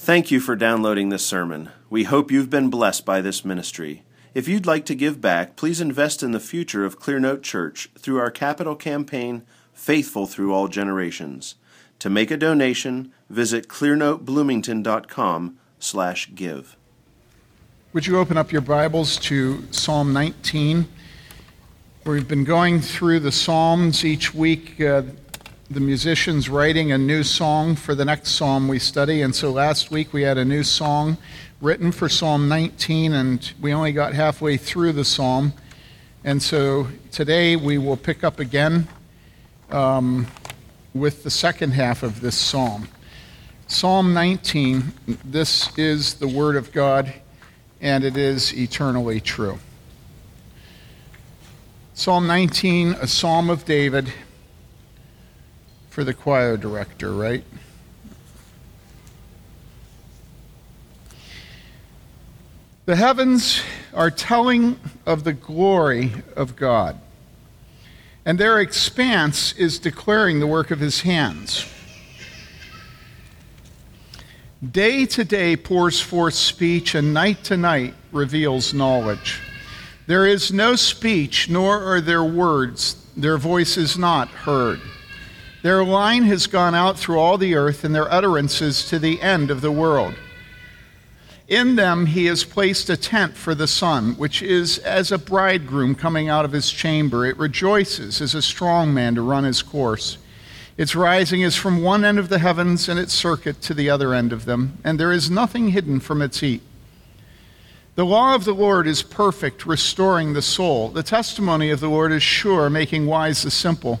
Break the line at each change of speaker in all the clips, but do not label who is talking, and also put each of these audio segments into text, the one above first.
Thank you for downloading this sermon. We hope you've been blessed by this ministry. If you'd like to give back, please invest in the future of Clearnote Church through our capital campaign, Faithful Through All Generations. To make a donation, visit clearnotebloomington.com slash give.
Would you open up your Bibles to Psalm 19? We've been going through the Psalms each week. Uh, the musicians writing a new song for the next psalm we study. And so last week we had a new song written for Psalm 19, and we only got halfway through the psalm. And so today we will pick up again um, with the second half of this psalm. Psalm 19, this is the Word of God, and it is eternally true. Psalm 19, a psalm of David for the choir director, right? The heavens are telling of the glory of God, and their expanse is declaring the work of his hands. Day to day pours forth speech, and night to night reveals knowledge. There is no speech, nor are there words, their voice is not heard. Their line has gone out through all the earth, and their utterances to the end of the world. In them he has placed a tent for the sun, which is as a bridegroom coming out of his chamber. It rejoices as a strong man to run his course. Its rising is from one end of the heavens, and its circuit to the other end of them, and there is nothing hidden from its heat. The law of the Lord is perfect, restoring the soul. The testimony of the Lord is sure, making wise the simple.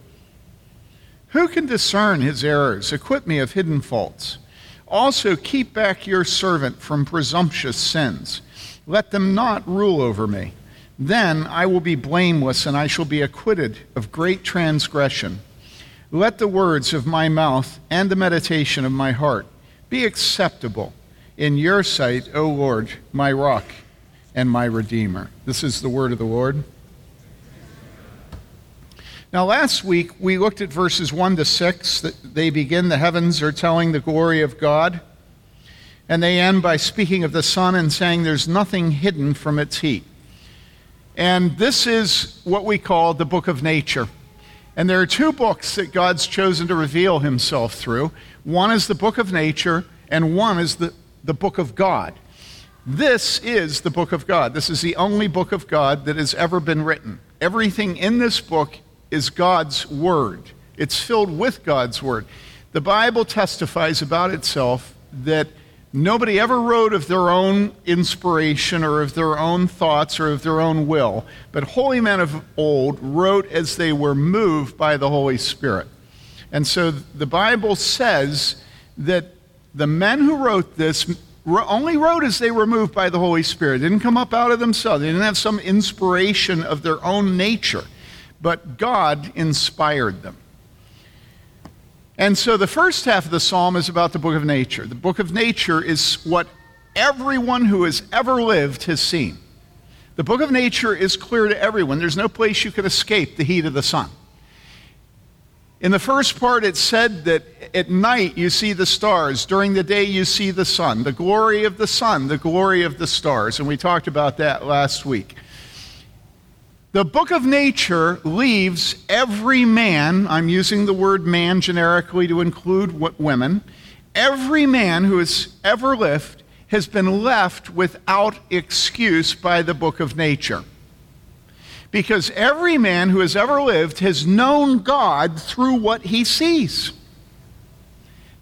Who can discern his errors? Acquit me of hidden faults. Also, keep back your servant from presumptuous sins. Let them not rule over me. Then I will be blameless, and I shall be acquitted of great transgression. Let the words of my mouth and the meditation of my heart be acceptable in your sight, O Lord, my rock and my redeemer. This is the word of the Lord. Now, last week we looked at verses 1 to 6. That they begin, the heavens are telling the glory of God. And they end by speaking of the sun and saying there's nothing hidden from its heat. And this is what we call the book of nature. And there are two books that God's chosen to reveal himself through one is the book of nature, and one is the, the book of God. This is the book of God. This is the only book of God that has ever been written. Everything in this book is God's Word, it's filled with God's Word. The Bible testifies about itself that nobody ever wrote of their own inspiration or of their own thoughts or of their own will, but holy men of old wrote as they were moved by the Holy Spirit. And so the Bible says that the men who wrote this only wrote as they were moved by the Holy Spirit. They didn't come up out of themselves. They didn't have some inspiration of their own nature but God inspired them. And so the first half of the psalm is about the book of nature. The book of nature is what everyone who has ever lived has seen. The book of nature is clear to everyone. There's no place you could escape the heat of the sun. In the first part, it said that at night you see the stars, during the day you see the sun, the glory of the sun, the glory of the stars. And we talked about that last week. The book of nature leaves every man, I'm using the word man generically to include women, every man who has ever lived has been left without excuse by the book of nature. Because every man who has ever lived has known God through what he sees.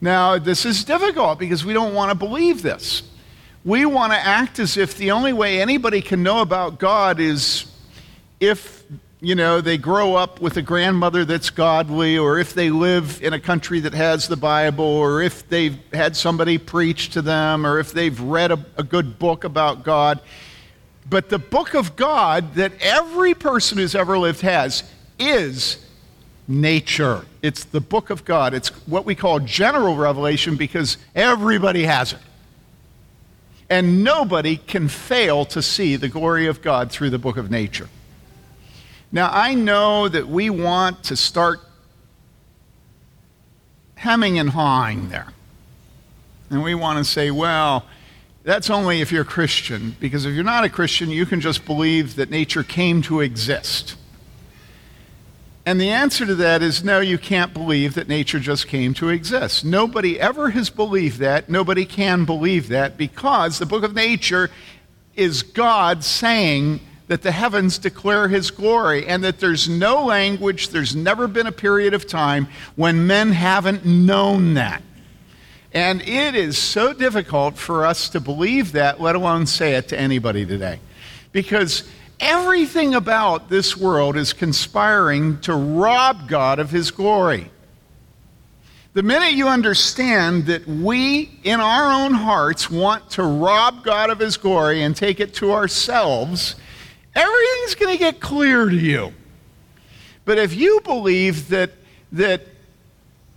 Now, this is difficult because we don't want to believe this. We want to act as if the only way anybody can know about God is if you know, they grow up with a grandmother that's godly, or if they live in a country that has the Bible, or if they've had somebody preach to them, or if they've read a, a good book about God. But the book of God that every person who's ever lived has is nature. It's the book of God. It's what we call general revelation because everybody has it. And nobody can fail to see the glory of God through the book of nature. Now, I know that we want to start hemming and hawing there. And we want to say, well, that's only if you're a Christian, because if you're not a Christian, you can just believe that nature came to exist. And the answer to that is no, you can't believe that nature just came to exist. Nobody ever has believed that. Nobody can believe that because the book of nature is God saying that the heavens declare his glory and that there's no language, there's never been a period of time when men haven't known that. And it is so difficult for us to believe that, let alone say it to anybody today. Because everything about this world is conspiring to rob God of his glory. The minute you understand that we, in our own hearts, want to rob God of his glory and take it to ourselves, everything's going to get clear to you. But if you believe that, that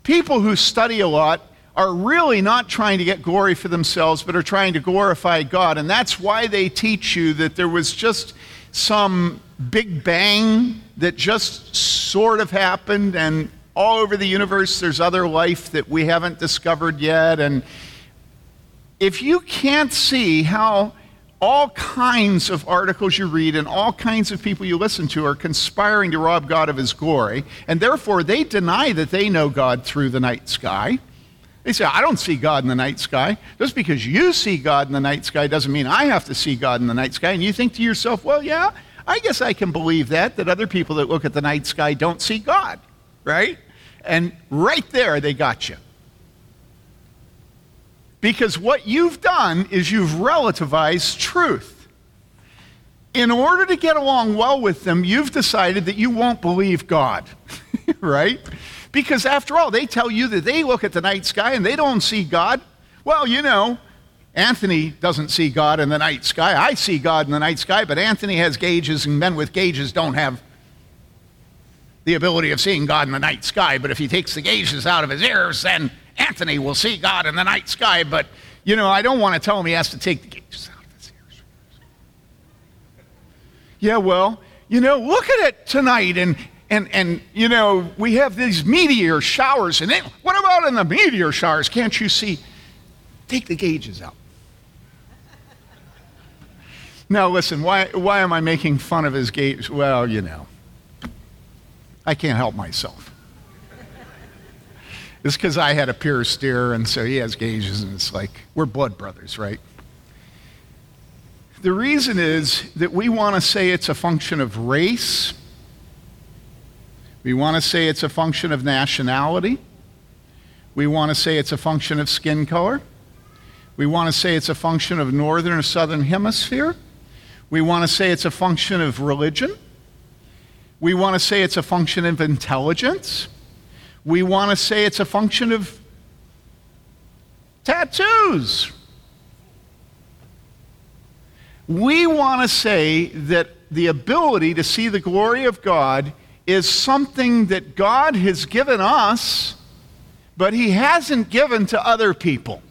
people who study a lot are really not trying to get glory for themselves, but are trying to glorify God, and that's why they teach you that there was just some big bang that just sort of happened, and all over the universe there's other life that we haven't discovered yet. And if you can't see how all kinds of articles you read and all kinds of people you listen to are conspiring to rob God of his glory, and therefore they deny that they know God through the night sky. They say, I don't see God in the night sky. Just because you see God in the night sky doesn't mean I have to see God in the night sky. And you think to yourself, well, yeah, I guess I can believe that, that other people that look at the night sky don't see God, right? And right there, they got you. Because what you've done is you've relativized truth. In order to get along well with them, you've decided that you won't believe God, right? Because after all, they tell you that they look at the night sky and they don't see God. Well, you know, Anthony doesn't see God in the night sky. I see God in the night sky, but Anthony has gauges, and men with gauges don't have the ability of seeing God in the night sky. But if he takes the gauges out of his ears, then Anthony will see God in the night sky, but you know, I don't want to tell him he has to take the gauges out of his ears. Yeah, well, you know, look at it tonight and and and you know, we have these meteor showers and what about in the meteor showers? Can't you see? Take the gauges out. Now listen, why why am I making fun of his gauge? Well, you know. I can't help myself. It's because I had a pure steer, and so he has gauges, and it's like we're blood brothers, right? The reason is that we want to say it's a function of race. We want to say it's a function of nationality. We want to say it's a function of skin color. We want to say it's a function of northern or southern hemisphere. We want to say it's a function of religion. We want to say it's a function of intelligence. We want to say it's a function of tattoos. We want to say that the ability to see the glory of God is something that God has given us, but He hasn't given to other people.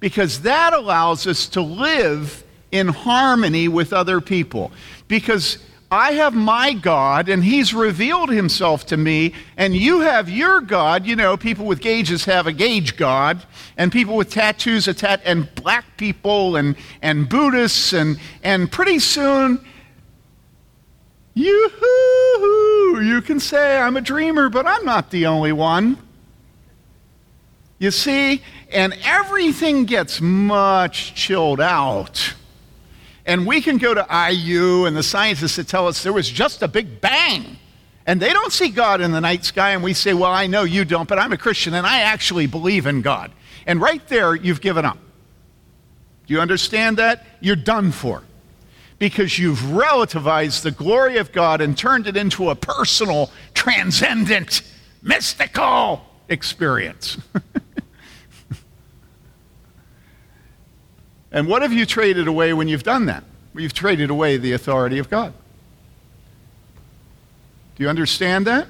Because that allows us to live in harmony with other people. Because I have my God, and He's revealed Himself to me, and you have your God. You know, people with gauges have a gauge God, and people with tattoos, a tat- and black people, and, and Buddhists, and, and pretty soon, you you can say I'm a dreamer, but I'm not the only one. You see, and everything gets much chilled out and we can go to IU and the scientists that tell us there was just a big bang. And they don't see God in the night sky, and we say, Well, I know you don't, but I'm a Christian and I actually believe in God. And right there, you've given up. Do you understand that? You're done for. because you've relativized the glory of God and turned it into a personal, transcendent, mystical experience. and what have you traded away when you've done that? You've traded away the authority of God. Do you understand that?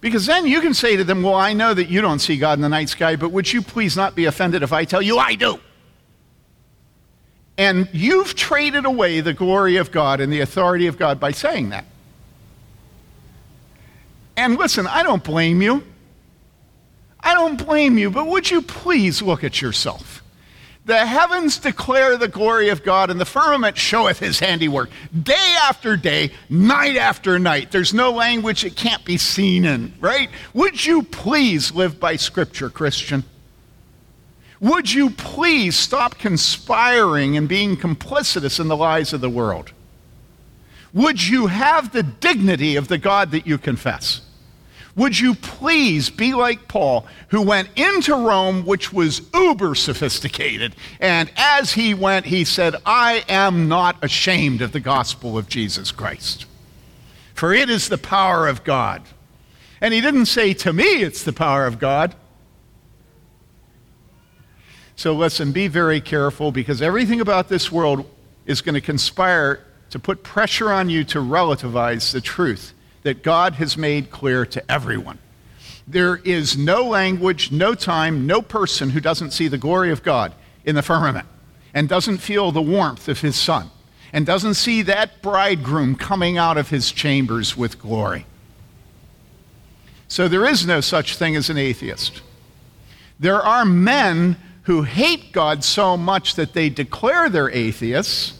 Because then you can say to them, Well, I know that you don't see God in the night sky, but would you please not be offended if I tell you I do? And you've traded away the glory of God and the authority of God by saying that. And listen, I don't blame you. I don't blame you, but would you please look at yourself? The heavens declare the glory of God, and the firmament showeth his handiwork. Day after day, night after night. There's no language it can't be seen in, right? Would you please live by Scripture, Christian? Would you please stop conspiring and being complicitous in the lies of the world? Would you have the dignity of the God that you confess? Would you please be like Paul, who went into Rome, which was uber sophisticated, and as he went, he said, I am not ashamed of the gospel of Jesus Christ, for it is the power of God. And he didn't say, To me, it's the power of God. So listen, be very careful because everything about this world is going to conspire to put pressure on you to relativize the truth that God has made clear to everyone. There is no language, no time, no person who doesn't see the glory of God in the firmament and doesn't feel the warmth of his son and doesn't see that bridegroom coming out of his chambers with glory. So there is no such thing as an atheist. There are men who hate God so much that they declare they're atheists.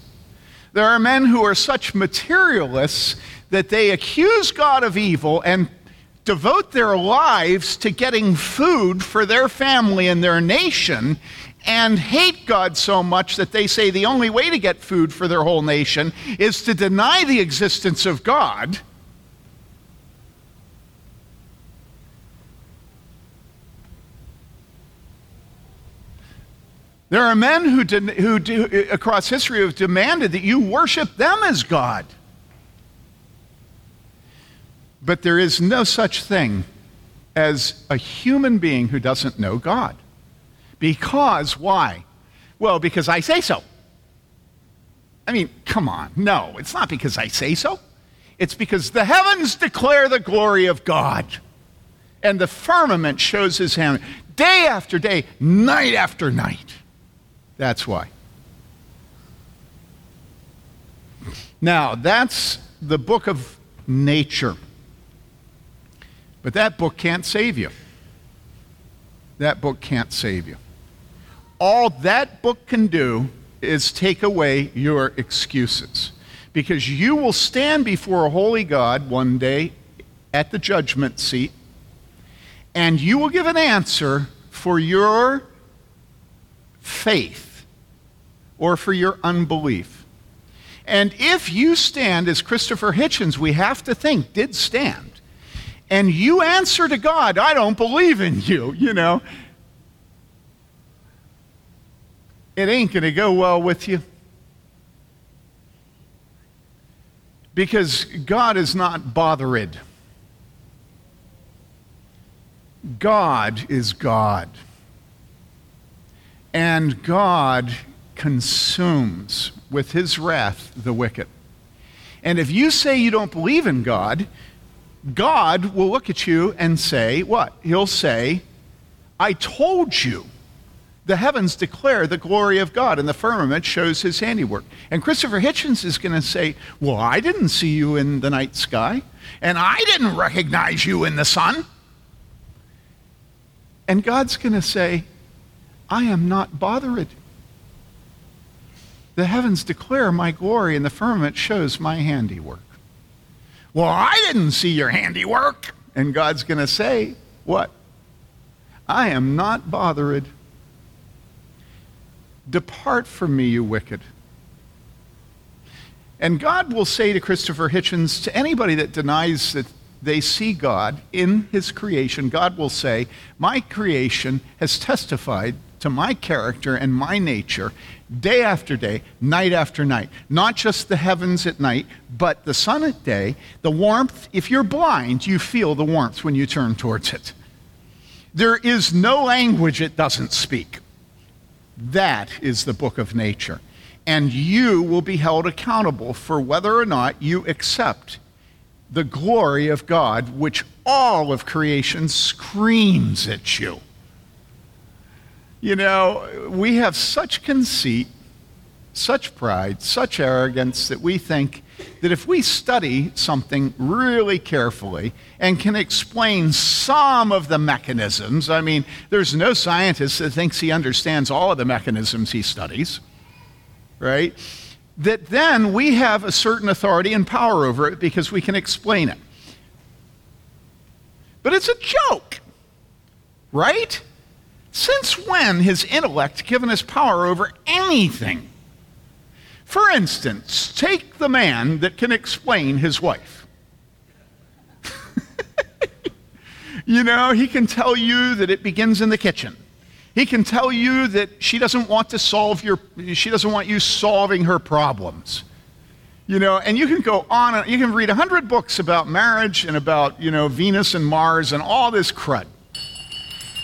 There are men who are such materialists that they accuse God of evil and devote their lives to getting food for their family and their nation and hate God so much that they say the only way to get food for their whole nation is to deny the existence of God There are men who, who do, across history have demanded that you worship them as God. But there is no such thing as a human being who doesn't know God. Because, why? Well, because I say so. I mean, come on. No, it's not because I say so. It's because the heavens declare the glory of God, and the firmament shows his hand day after day, night after night. That's why. Now, that's the book of nature. But that book can't save you. That book can't save you. All that book can do is take away your excuses. Because you will stand before a holy God one day at the judgment seat, and you will give an answer for your faith or for your unbelief. And if you stand, as Christopher Hitchens, we have to think, did stand, and you answer to God, I don't believe in you, you know, it ain't going to go well with you. Because God is not bothered. God is God. And God consumes with his wrath the wicked. And if you say you don't believe in God, God will look at you and say, What? He'll say, I told you. The heavens declare the glory of God, and the firmament shows his handiwork. And Christopher Hitchens is going to say, Well, I didn't see you in the night sky, and I didn't recognize you in the sun. And God's going to say, I am not bothered. The heavens declare my glory, and the firmament shows my handiwork. Well, I didn't see your handiwork. And God's going to say, What? I am not bothered. Depart from me, you wicked. And God will say to Christopher Hitchens, to anybody that denies that they see God in his creation, God will say, My creation has testified to my character and my nature, day after day, night after night. Not just the heavens at night, but the sun at day, the warmth. If you're blind, you feel the warmth when you turn towards it. There is no language it doesn't speak. That is the book of nature. And you will be held accountable for whether or not you accept the glory of God, which all of creation screams at you. You know, we have such conceit, such pride, such arrogance that we think that if we study something really carefully and can explain some of the mechanisms, I mean, there's no scientist that thinks he understands all of the mechanisms he studies, right? That then we have a certain authority and power over it because we can explain it. But it's a joke, right? Since when has intellect given us power over anything? For instance, take the man that can explain his wife. you know, he can tell you that it begins in the kitchen. He can tell you that she doesn't want to solve your she doesn't want you solving her problems. You know, and you can go on and you can read a hundred books about marriage and about, you know, Venus and Mars and all this crud.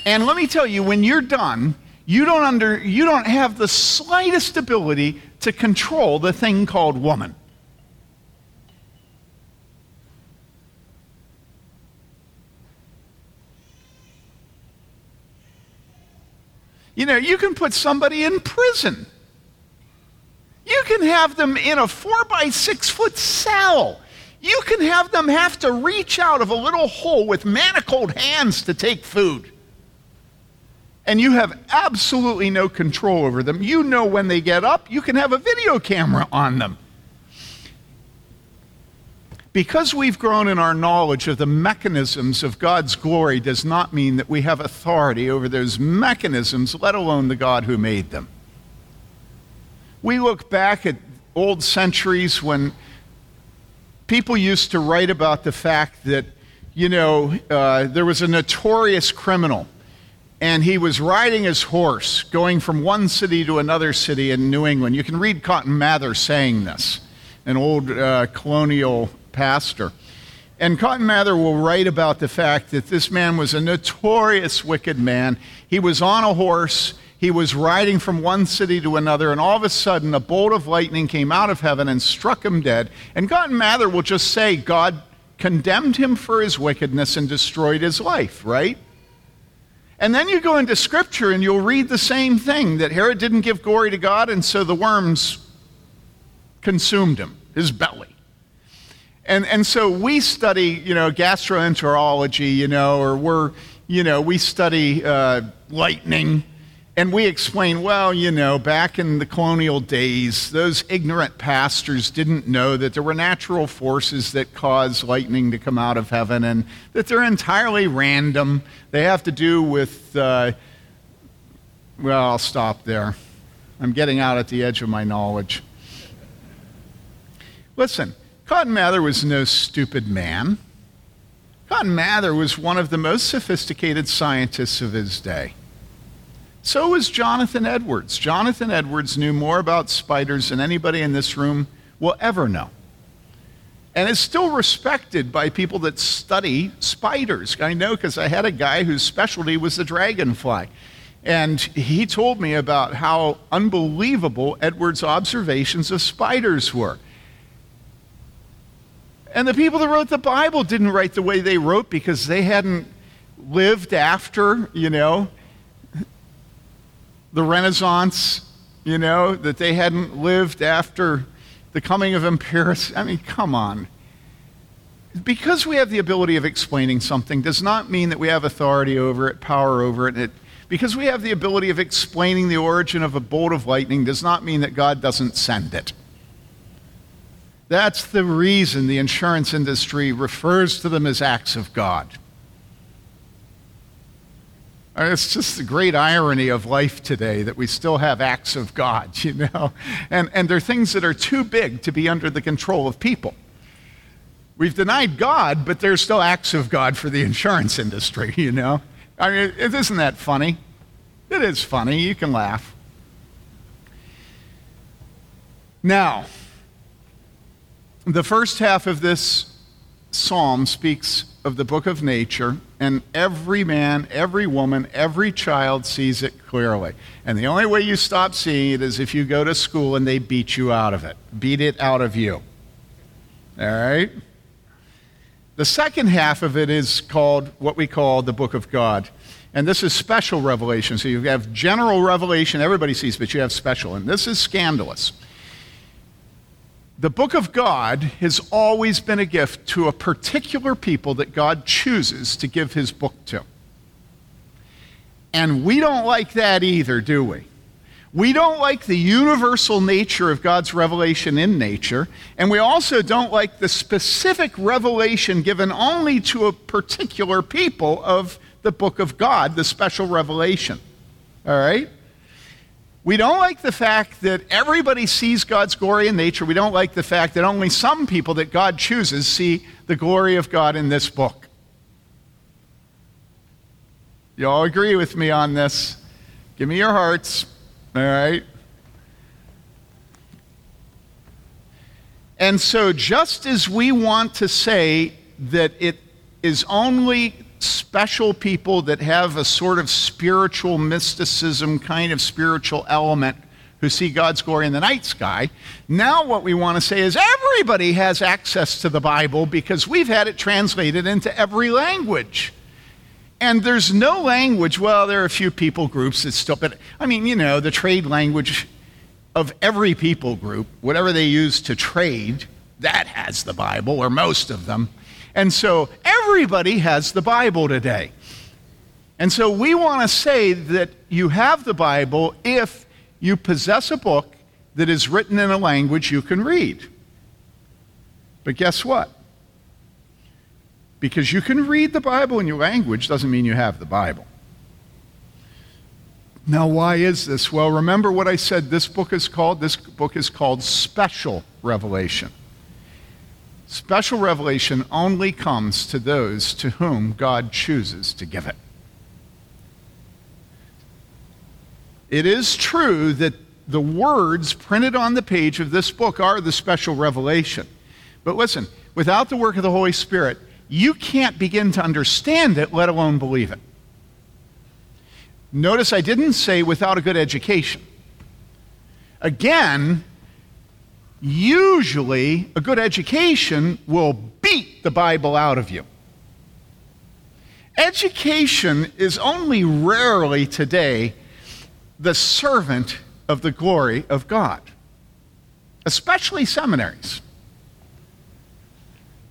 And let me tell you, when you're done, you don't, under, you don't have the slightest ability to control the thing called woman. You know, you can put somebody in prison. You can have them in a four by six foot cell. You can have them have to reach out of a little hole with manacled hands to take food and you have absolutely no control over them. You know when they get up, you can have a video camera on them. Because we've grown in our knowledge of the mechanisms of God's glory does not mean that we have authority over those mechanisms, let alone the God who made them. We look back at old centuries when people used to write about the fact that, you know, uh, there was a notorious criminal and he was riding his horse going from one city to another city in New England. You can read Cotton Mather saying this, an old uh, colonial pastor. And Cotton Mather will write about the fact that this man was a notorious wicked man. He was on a horse, he was riding from one city to another, and all of a sudden a bolt of lightning came out of heaven and struck him dead. And Cotton Mather will just say God condemned him for his wickedness and destroyed his life, right? And then you go into Scripture and you'll read the same thing that Herod didn't give glory to God, and so the worms consumed him, his belly. And, and so we study, you know, gastroenterology, you know, or we're, you know, we study uh, lightning and we explain, well, you know, back in the colonial days, those ignorant pastors didn't know that there were natural forces that cause lightning to come out of heaven and that they're entirely random. They have to do with, uh, well, I'll stop there. I'm getting out at the edge of my knowledge. Listen, Cotton Mather was no stupid man. Cotton Mather was one of the most sophisticated scientists of his day. So was Jonathan Edwards. Jonathan Edwards knew more about spiders than anybody in this room will ever know. And is still respected by people that study spiders. I know because I had a guy whose specialty was the dragonfly. And he told me about how unbelievable Edwards' observations of spiders were. And the people that wrote the Bible didn't write the way they wrote because they hadn't lived after, you know, the Renaissance, you know, that they hadn't lived after the coming of empiricism. I mean, come on. Because we have the ability of explaining something does not mean that we have authority over it, power over it. it because we have the ability of explaining the origin of a bolt of lightning does not mean that God doesn't send it. That's the reason the insurance industry refers to them as acts of God. Uh, it's just the great irony of life today that we still have acts of God, you know? And, and they're things that are too big to be under the control of people. We've denied God, but there's still acts of God for the insurance industry, you know? I mean, isn't that funny? It is funny. You can laugh. Now, the first half of this psalm speaks of the book of nature, and every man, every woman, every child sees it clearly. And the only way you stop seeing it is if you go to school and they beat you out of it, beat it out of you. All right? The second half of it is called what we call the book of God. And this is special revelation. So you have general revelation, everybody sees, but you have special. And this is scandalous. The book of God has always been a gift to a particular people that God chooses to give his book to. And we don't like that either, do we? We don't like the universal nature of God's revelation in nature, and we also don't like the specific revelation given only to a particular people of the book of God, the special revelation. All right? We don't like the fact that everybody sees God's glory in nature. We don't like the fact that only some people that God chooses see the glory of God in this book. You all agree with me on this? Give me your hearts. All right? And so, just as we want to say that it is only special people that have a sort of spiritual mysticism, kind of spiritual element, who see God's glory in the night sky. Now, what we want to say is everybody has access to the Bible because we've had it translated into every language. And there's no language, well, there are a few people groups that still, but I mean, you know, the trade language of every people group, whatever they use to trade, that has the Bible, or most of them. And so everybody has the Bible today. And so we want to say that you have the Bible if you possess a book that is written in a language you can read. But guess what? Because you can read the Bible in your language doesn't mean you have the Bible. Now, why is this? Well, remember what I said this book is called? This book is called Special Revelation. Special revelation only comes to those to whom God chooses to give it. It is true that the words printed on the page of this book are the special revelation. But listen, without the work of the Holy Spirit, you can't begin to understand it, let alone believe it. Notice I didn't say without a good education. Again, usually a good education will beat the Bible out of you. Education is only rarely today the servant of the glory of God, especially seminaries.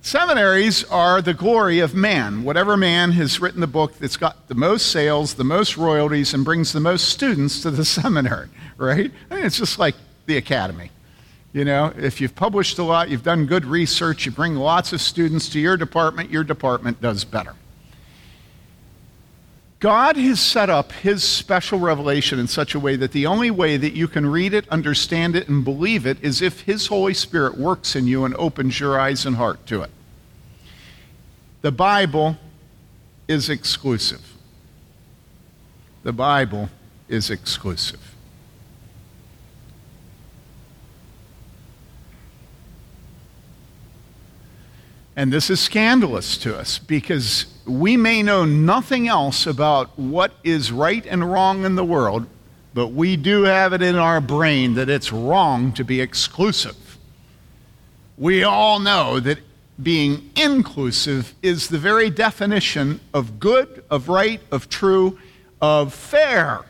Seminaries are the glory of man. Whatever man has written the book that's got the most sales, the most royalties, and brings the most students to the seminary, right? I mean, it's just like the academy. You know, if you've published a lot, you've done good research, you bring lots of students to your department, your department does better. God has set up his special revelation in such a way that the only way that you can read it, understand it, and believe it is if his Holy Spirit works in you and opens your eyes and heart to it. The Bible is exclusive. The Bible is exclusive. And this is scandalous to us because we may know nothing else about what is right and wrong in the world, but we do have it in our brain that it's wrong to be exclusive. We all know that being inclusive is the very definition of good, of right, of true, of fair.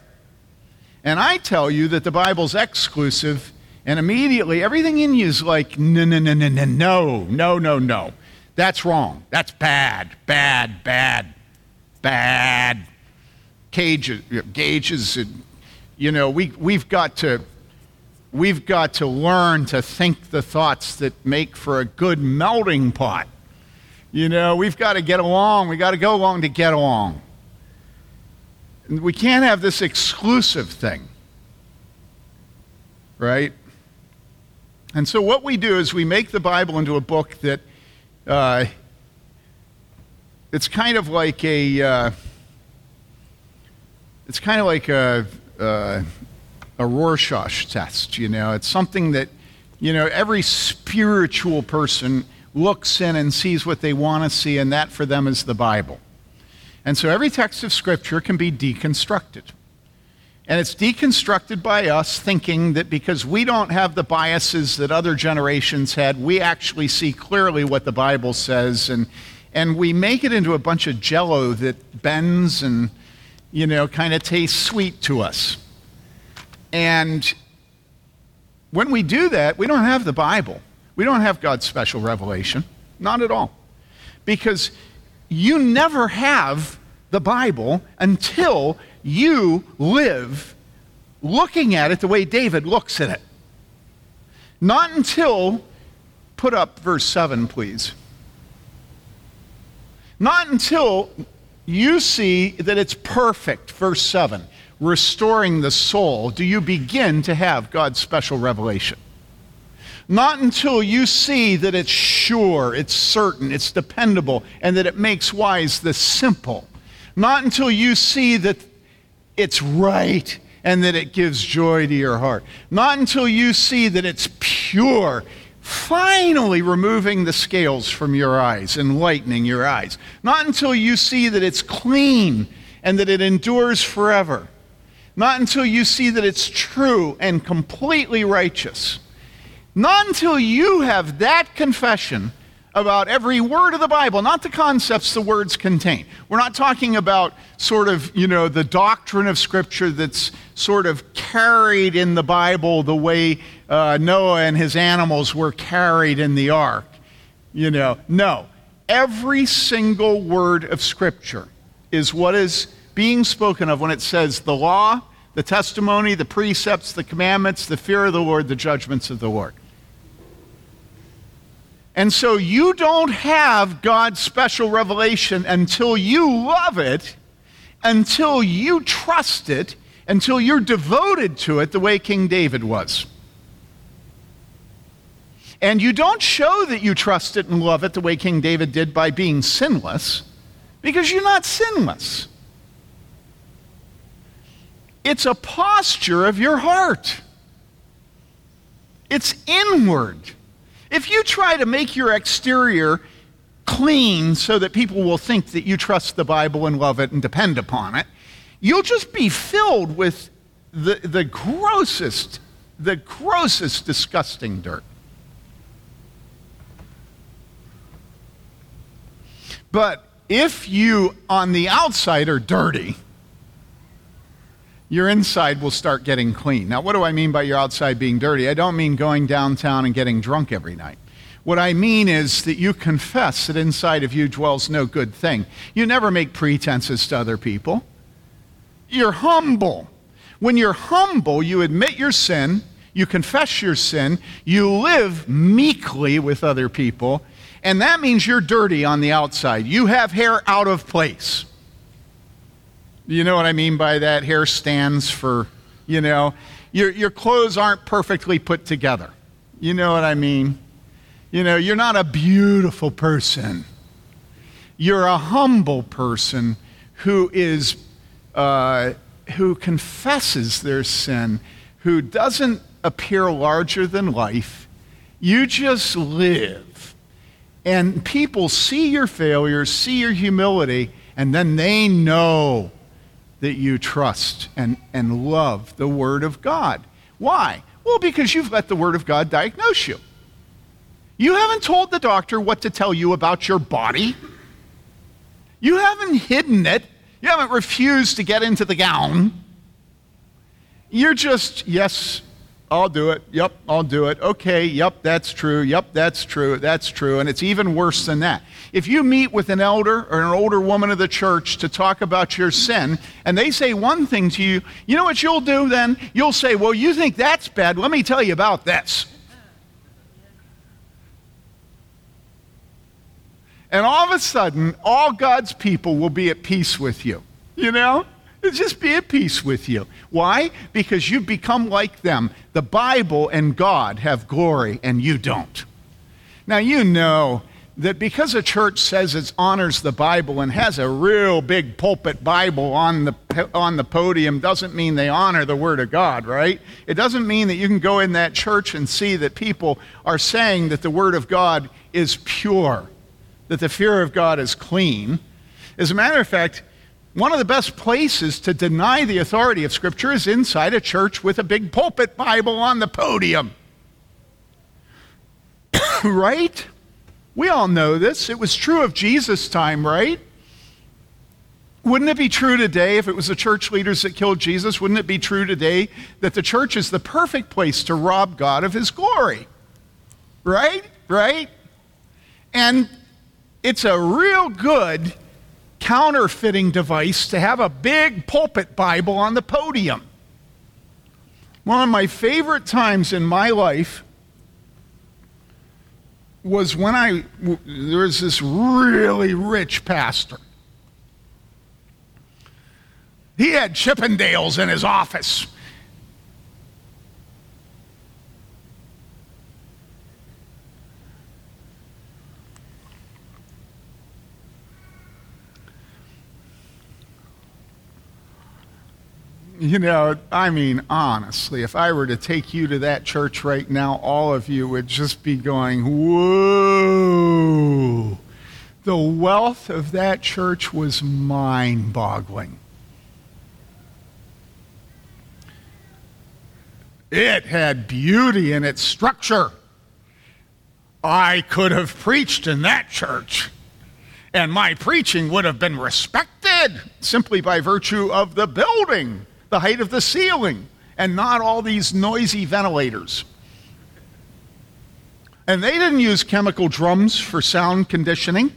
And I tell you that the Bible's exclusive, and immediately everything in you is like, no, no, no, no, no, no, no, no. That's wrong. That's bad, bad, bad, bad. Cages, gauges, you know, we, we've got to we've got to learn to think the thoughts that make for a good melting pot. You know, we've got to get along. We've got to go along to get along. We can't have this exclusive thing. Right? And so, what we do is we make the Bible into a book that uh, it's kind of like a uh, it's kind of like a, uh, a Rorschach test, you know. It's something that You know, every spiritual person looks in and sees what they want to see, and that for them is the Bible. And so every text of Scripture can be deconstructed. And it's deconstructed by us thinking that because we don't have the biases that other generations had, we actually see clearly what the Bible says. And, and we make it into a bunch of jello that bends and, you know, kind of tastes sweet to us. And when we do that, we don't have the Bible. We don't have God's special revelation. Not at all. Because you never have the Bible until you live looking at it the way David looks at it. Not until, put up verse 7, please. Not until you see that it's perfect, verse 7, restoring the soul, do you begin to have God's special revelation. Not until you see that it's sure, it's certain, it's dependable, and that it makes wise the simple. Not until you see that it's right and that it gives joy to your heart. Not until you see that it's pure, finally removing the scales from your eyes, enlightening your eyes. Not until you see that it's clean and that it endures forever. Not until you see that it's true and completely righteous. Not until you have that confession about every word of the Bible, not the concepts the words contain. We're not talking about sort of, you know, the doctrine of Scripture that's sort of carried in the Bible the way uh, Noah and his animals were carried in the ark. You know, no. Every single word of Scripture is what is being spoken of when it says the law, the testimony, the precepts, the commandments, the fear of the Lord, the judgments of the Lord. And so you don't have God's special revelation until you love it, until you trust it, until you're devoted to it the way King David was. And you don't show that you trust it and love it the way King David did by being sinless, because you're not sinless. It's a posture of your heart, it's inward. If you try to make your exterior clean so that people will think that you trust the Bible and love it and depend upon it, you'll just be filled with the, the grossest, the grossest, disgusting dirt. But if you, on the outside, are dirty, your inside will start getting clean. Now, what do I mean by your outside being dirty? I don't mean going downtown and getting drunk every night. What I mean is that you confess that inside of you dwells no good thing. You never make pretenses to other people. You're humble. When you're humble, you admit your sin, you confess your sin, you live meekly with other people, and that means you're dirty on the outside. You have hair out of place. You know what I mean by that? Hair stands for, you know, your, your clothes aren't perfectly put together. You know what I mean? You know, you're not a beautiful person. You're a humble person who is, uh, who confesses their sin, who doesn't appear larger than life. You just live. And people see your failures, see your humility, and then they know that you trust and, and love the Word of God. Why? Well, because you've let the Word of God diagnose you. You haven't told the doctor what to tell you about your body. You haven't hidden it. You haven't refused to get into the gown. You're just, yes, I'll do it. Yep, I'll do it. Okay, yep, that's true. Yep, that's true. That's true. And it's even worse than that. If you meet with an elder or an older woman of the church to talk about your sin, and they say one thing to you, you know what you'll do then? You'll say, Well, you think that's bad. Let me tell you about this. And all of a sudden, all God's people will be at peace with you. You know? Just be at peace with you. Why? Because you've become like them. The Bible and God have glory, and you don't. Now, you know that because a church says it honors the Bible and has a real big pulpit Bible on the, on the podium doesn't mean they honor the Word of God, right? It doesn't mean that you can go in that church and see that people are saying that the Word of God is pure, that the fear of God is clean. As a matter of fact, one of the best places to deny the authority of Scripture is inside a church with a big pulpit Bible on the podium. right? We all know this. It was true of Jesus' time, right? Wouldn't it be true today if it was the church leaders that killed Jesus? Wouldn't it be true today that the church is the perfect place to rob God of his glory? Right? Right? And it's a real good counterfeiting device to have a big pulpit Bible on the podium. One of my favorite times in my life was when I, there was this really rich pastor. He had Chippendales in his office. You know, I mean, honestly, if I were to take you to that church right now, all of you would just be going, whoa. The wealth of that church was mind boggling. It had beauty in its structure. I could have preached in that church, and my preaching would have been respected simply by virtue of the building the height of the ceiling and not all these noisy ventilators. And they didn't use chemical drums for sound conditioning.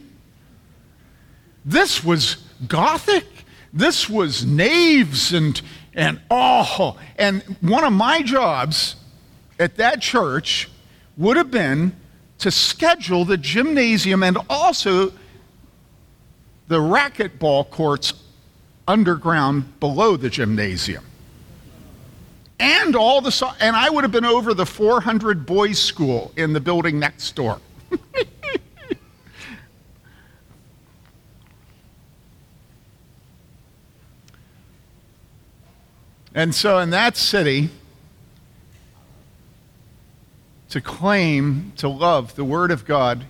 This was Gothic. This was naves and, and oh. And one of my jobs at that church would have been to schedule the gymnasium and also the racquetball courts underground below the gymnasium. And all the and I would have been over the 400 boys school in the building next door. and so in that city to claim to love the word of God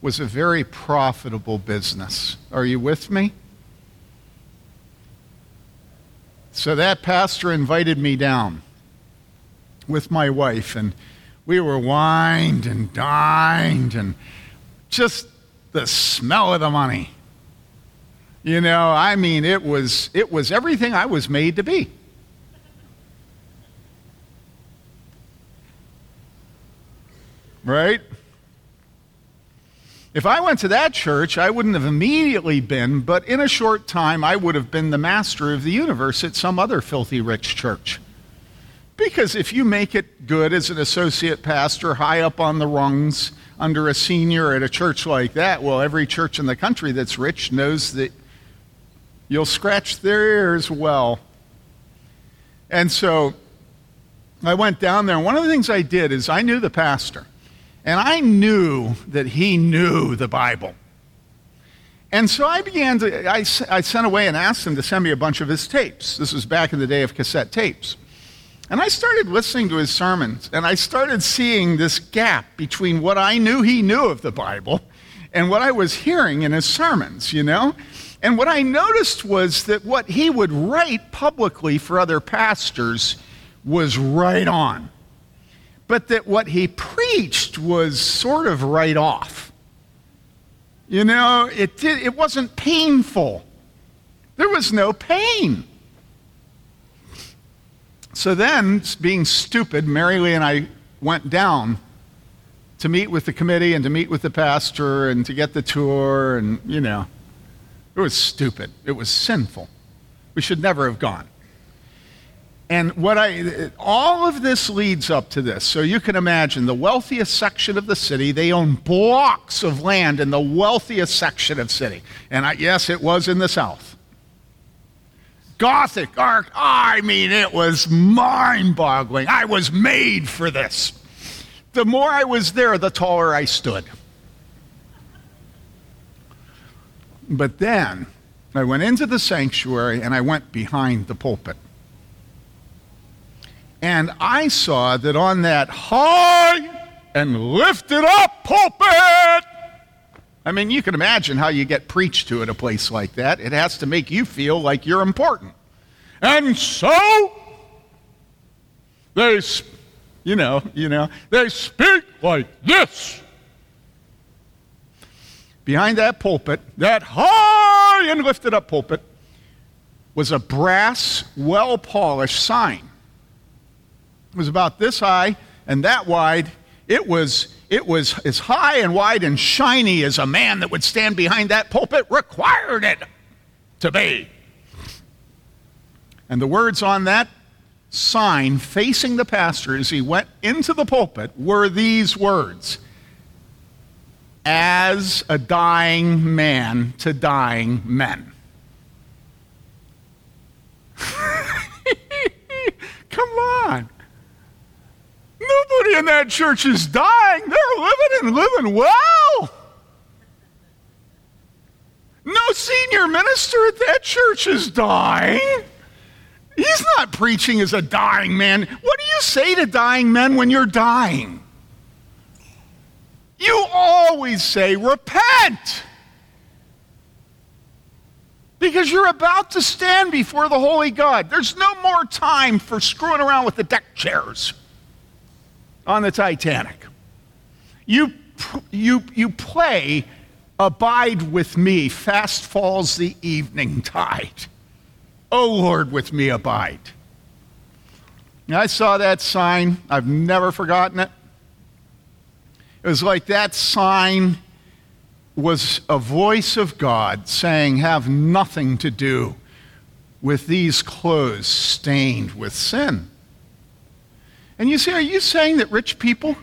was a very profitable business. Are you with me? So that pastor invited me down with my wife, and we were wined and dined, and just the smell of the money. You know, I mean, it was, it was everything I was made to be. Right? If I went to that church, I wouldn't have immediately been, but in a short time, I would have been the master of the universe at some other filthy rich church. Because if you make it good as an associate pastor, high up on the rungs, under a senior at a church like that, well, every church in the country that's rich knows that you'll scratch their ears well. And so I went down there, one of the things I did is I knew the pastor. And I knew that he knew the Bible. And so I began to, I, I sent away and asked him to send me a bunch of his tapes. This was back in the day of cassette tapes. And I started listening to his sermons, and I started seeing this gap between what I knew he knew of the Bible and what I was hearing in his sermons, you know? And what I noticed was that what he would write publicly for other pastors was right on but that what he preached was sort of right off. You know, it, did, it wasn't painful, there was no pain. So then, being stupid, Mary Lee and I went down to meet with the committee and to meet with the pastor and to get the tour, and, you know, it was stupid. It was sinful. We should never have gone. And what I, all of this leads up to this. So you can imagine the wealthiest section of the city, they own blocks of land in the wealthiest section of city. And I, yes, it was in the south. Gothic art, I mean, it was mind boggling. I was made for this. The more I was there, the taller I stood. But then I went into the sanctuary and I went behind the pulpit. And I saw that on that high and lifted up pulpit, I mean, you can imagine how you get preached to at a place like that. It has to make you feel like you're important. And so, they, you know, you know, they speak like this. Behind that pulpit, that high and lifted up pulpit, was a brass, well polished sign. It was about this high and that wide. It was, it was as high and wide and shiny as a man that would stand behind that pulpit required it to be. And the words on that sign facing the pastor as he went into the pulpit were these words As a dying man to dying men. Come on. Nobody in that church is dying. They're living and living well. No senior minister at that church is dying. He's not preaching as a dying man. What do you say to dying men when you're dying? You always say, repent. Because you're about to stand before the Holy God. There's no more time for screwing around with the deck chairs on the Titanic. You, you, you play Abide with me, fast falls the evening tide. O oh Lord, with me abide. I saw that sign. I've never forgotten it. It was like that sign was a voice of God saying, Have nothing to do with these clothes stained with sin. And you say, Are you saying that rich people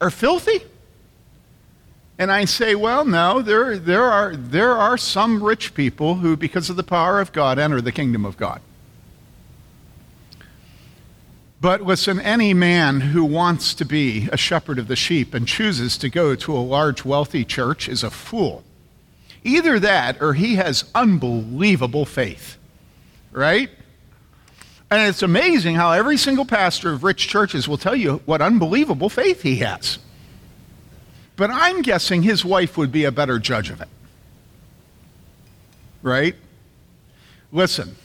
are filthy? And I say, well, no, there, there, are, there are some rich people who, because of the power of God, enter the kingdom of God. But listen, any man who wants to be a shepherd of the sheep and chooses to go to a large, wealthy church is a fool. Either that or he has unbelievable faith, right? And it's amazing how every single pastor of rich churches will tell you what unbelievable faith he has. But I'm guessing his wife would be a better judge of it. Right? Listen,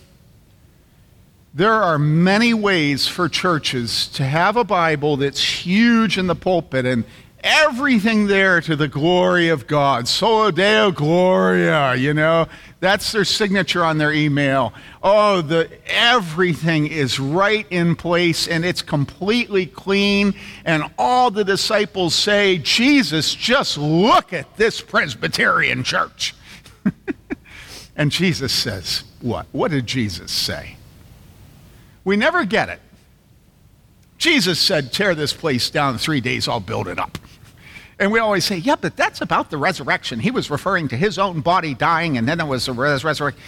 there are many ways for churches to have a Bible that's huge in the pulpit and everything there to the glory of God. Soli Deo Gloria, you know, that's their signature on their email. Oh, the everything is right in place and it's completely clean. And all the disciples say, Jesus, just look at this Presbyterian church. and Jesus says, What? What did Jesus say? We never get it. Jesus said, Tear this place down three days, I'll build it up. And we always say, yeah, but that's about the resurrection. He was referring to his own body dying, and then there was a res- resurrection.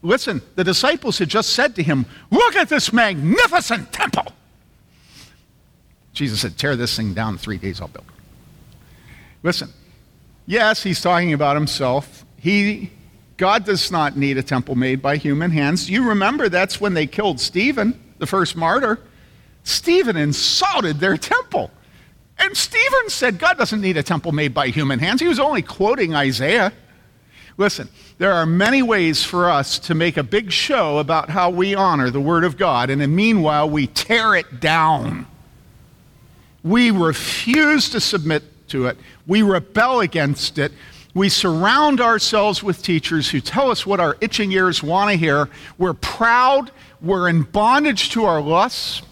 Listen, the disciples had just said to him, Look at this magnificent temple. Jesus said, Tear this thing down three days, I'll build it. Listen, yes, he's talking about himself. He, God does not need a temple made by human hands. You remember that's when they killed Stephen, the first martyr. Stephen insulted their temple. And Stephen said God doesn't need a temple made by human hands. He was only quoting Isaiah. Listen, there are many ways for us to make a big show about how we honor the Word of God, and in meanwhile, we tear it down. We refuse to submit to it, we rebel against it. We surround ourselves with teachers who tell us what our itching ears want to hear. We're proud, we're in bondage to our lusts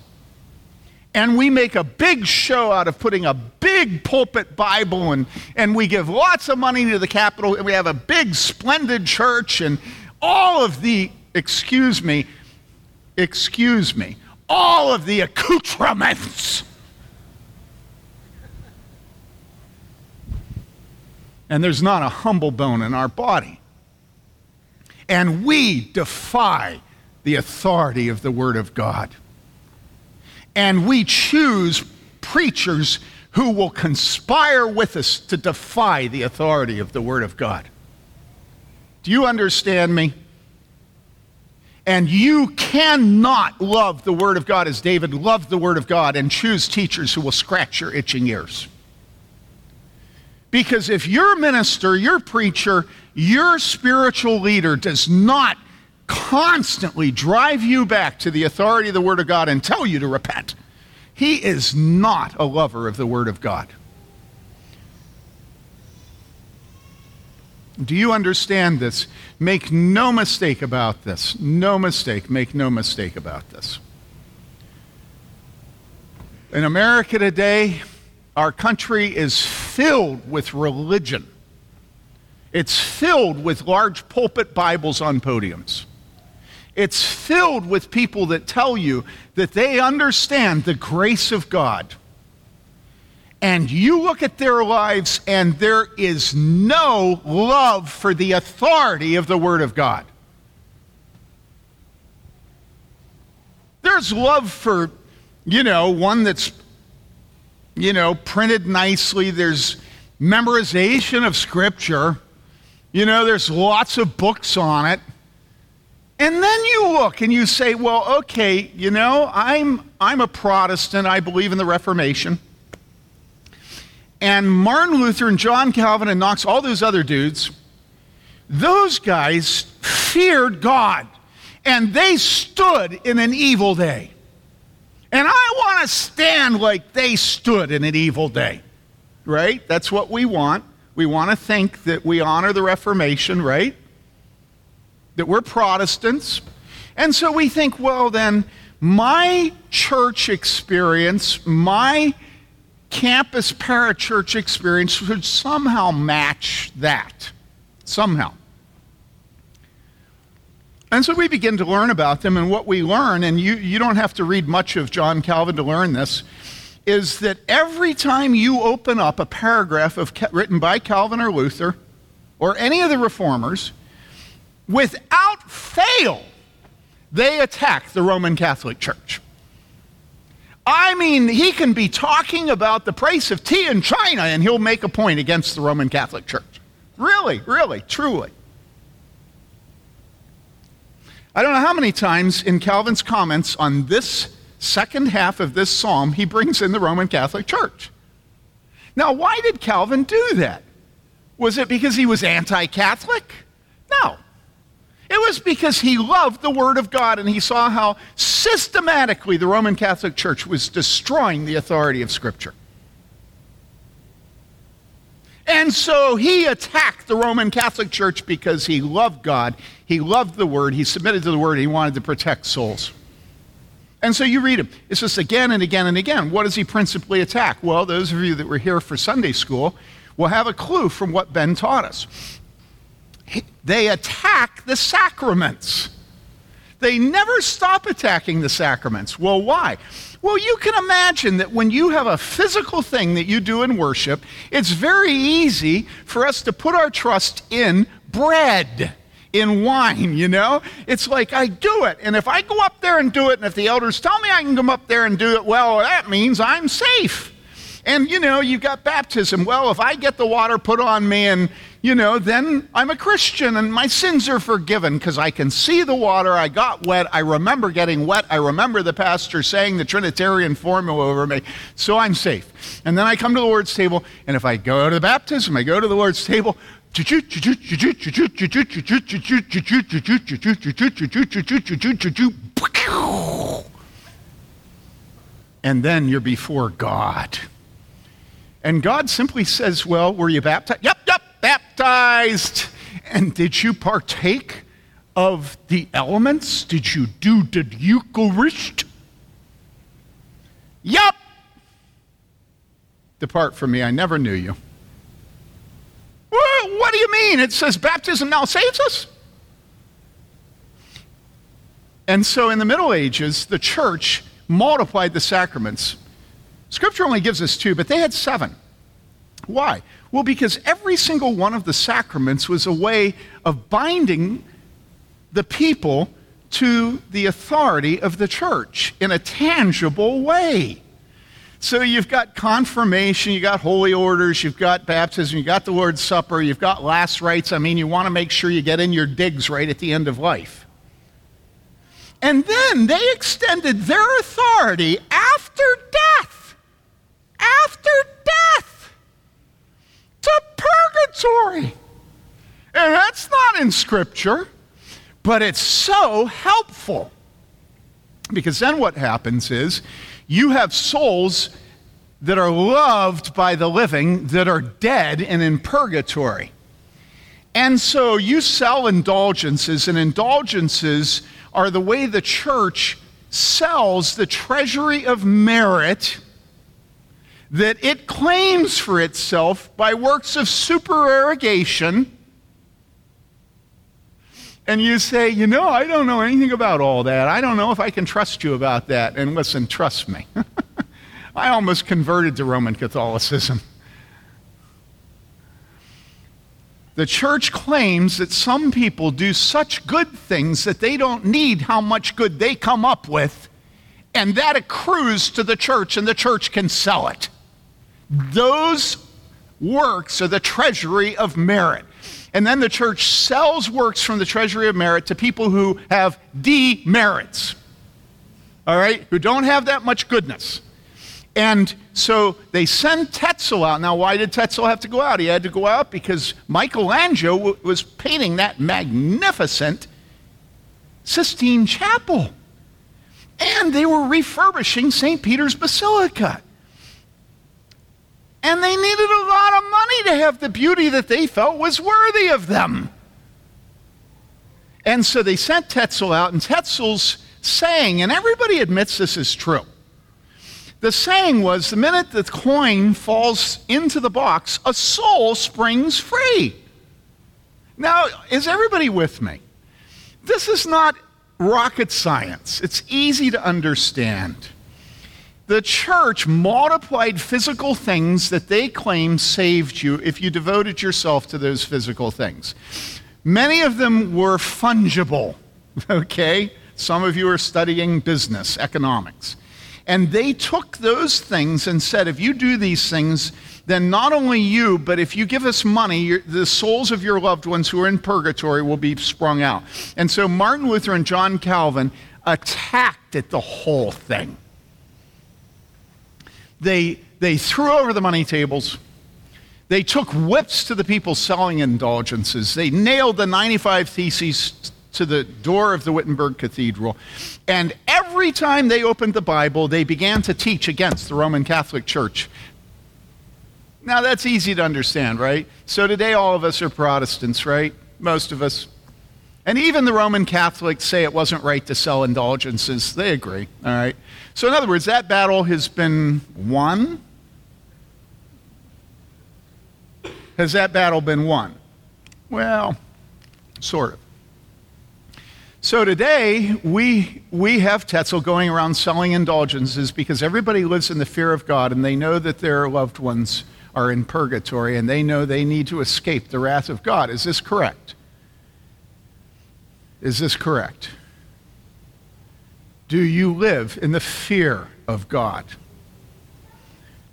and we make a big show out of putting a big pulpit Bible and, and we give lots of money to the Capitol and we have a big splendid church and all of the, excuse me, excuse me, all of the accoutrements. And there's not a humble bone in our body. And we defy the authority of the Word of God and we choose preachers who will conspire with us to defy the authority of the Word of God. Do you understand me? And you cannot love the Word of God as David loved the Word of God and choose teachers who will scratch your itching ears. Because if your minister, your preacher, your spiritual leader does not constantly drive you back to the authority of the Word of God and tell you to repent, he is not a lover of the Word of God. Do you understand this? Make no mistake about this. No mistake. Make no mistake about this. In America today, our country is filled with religion. It's filled with large pulpit Bibles on podiums. It's filled with people that tell you that they understand the grace of God. And you look at their lives, and there is no love for the authority of the Word of God. There's love for, you know, one that's you know, printed nicely. There's memorization of Scripture. You know, there's lots of books on it. And then you look and you say, well, okay, you know, I'm, I'm a Protestant. I believe in the Reformation. And Martin Luther and John Calvin and Knox, all those other dudes, those guys feared God. And they stood in an evil day. And I want to stand like they stood in an evil day, right? That's what we want. We want to think that we honor the Reformation, right? That we're Protestants. And so we think, well, then my church experience, my campus parachurch experience should somehow match that. Somehow. And so we begin to learn about them, and what we learn, and you, you don't have to read much of John Calvin to learn this, is that every time you open up a paragraph of, written by Calvin or Luther or any of the reformers, without fail, they attack the Roman Catholic Church. I mean, he can be talking about the price of tea in China and he'll make a point against the Roman Catholic Church. Really, really, truly. I don't know how many times in Calvin's comments on this second half of this psalm he brings in the Roman Catholic Church. Now, why did Calvin do that? Was it because he was anti Catholic? No. It was because he loved the Word of God and he saw how systematically the Roman Catholic Church was destroying the authority of Scripture. And so he attacked the Roman Catholic Church because he loved God, he loved the Word, he submitted to the Word, he wanted to protect souls. And so you read him. It's just again and again and again. What does he principally attack? Well, those of you that were here for Sunday school will have a clue from what Ben taught us. They attack the sacraments. They never stop attacking the sacraments. Well, why? Well, you can imagine that when you have a physical thing that you do in worship, it's very easy for us to put our trust in bread, in wine, you know? It's like I do it, and if I go up there and do it, and if the elders tell me I can come up there and do it, well, that means I'm safe. And you know, you've got baptism. Well, if I get the water put on me and you know, then I'm a Christian and my sins are forgiven because I can see the water. I got wet. I remember getting wet. I remember the pastor saying the Trinitarian formula over me. So I'm safe. And then I come to the Lord's table, and if I go to the baptism, I go to the Lord's table. And then you're before God. And God simply says, Well, were you baptized? Yep, yep, baptized. And did you partake of the elements? Did you do the Eucharist? Yep. Depart from me, I never knew you. What do you mean? It says baptism now saves us? And so in the Middle Ages, the church multiplied the sacraments. Scripture only gives us two, but they had seven. Why? Well, because every single one of the sacraments was a way of binding the people to the authority of the church in a tangible way. So you've got confirmation, you've got holy orders, you've got baptism, you've got the Lord's Supper, you've got last rites. I mean, you want to make sure you get in your digs right at the end of life. And then they extended their authority after death, after death, to purgatory. And that's not in Scripture, but it's so helpful. Because then what happens is you have souls that are loved by the living that are dead and in purgatory. And so you sell indulgences, and indulgences are the way the church sells the treasury of merit that it claims for itself by works of supererogation. And you say, you know, I don't know anything about all that. I don't know if I can trust you about that. And listen, trust me. I almost converted to Roman Catholicism. The church claims that some people do such good things that they don't need how much good they come up with, and that accrues to the church, and the church can sell it. Those works are the treasury of merit. And then the church sells works from the treasury of merit to people who have demerits, all right, who don't have that much goodness. And so they send Tetzel out. Now, why did Tetzel have to go out? He had to go out because Michelangelo w- was painting that magnificent Sistine Chapel. And they were refurbishing St. Peter's Basilica. And they needed a lot of money to have the beauty that they felt was worthy of them. And so they sent Tetzel out, and Tetzel's saying, and everybody admits this is true. The saying was the minute the coin falls into the box, a soul springs free. Now, is everybody with me? This is not rocket science, it's easy to understand the church multiplied physical things that they claim saved you if you devoted yourself to those physical things. Many of them were fungible, okay? Some of you are studying business, economics. And they took those things and said, if you do these things, then not only you, but if you give us money, the souls of your loved ones who are in purgatory will be sprung out. And so Martin Luther and John Calvin attacked at the whole thing they, they threw over the money tables. They took whips to the people selling indulgences. They nailed the 95 Theses to the door of the Wittenberg Cathedral. And every time they opened the Bible, they began to teach against the Roman Catholic Church. Now, that's easy to understand, right? So today, all of us are Protestants, right? Most of us. And even the Roman Catholics say it wasn't right to sell indulgences. They agree, all right? So, in other words, that battle has been won. Has that battle been won? Well, sort of. So today, we, we have Tetzel going around selling indulgences because everybody lives in the fear of God and they know that their loved ones are in purgatory and they know they need to escape the wrath of God. Is this correct? Is this correct? Do you live in the fear of God?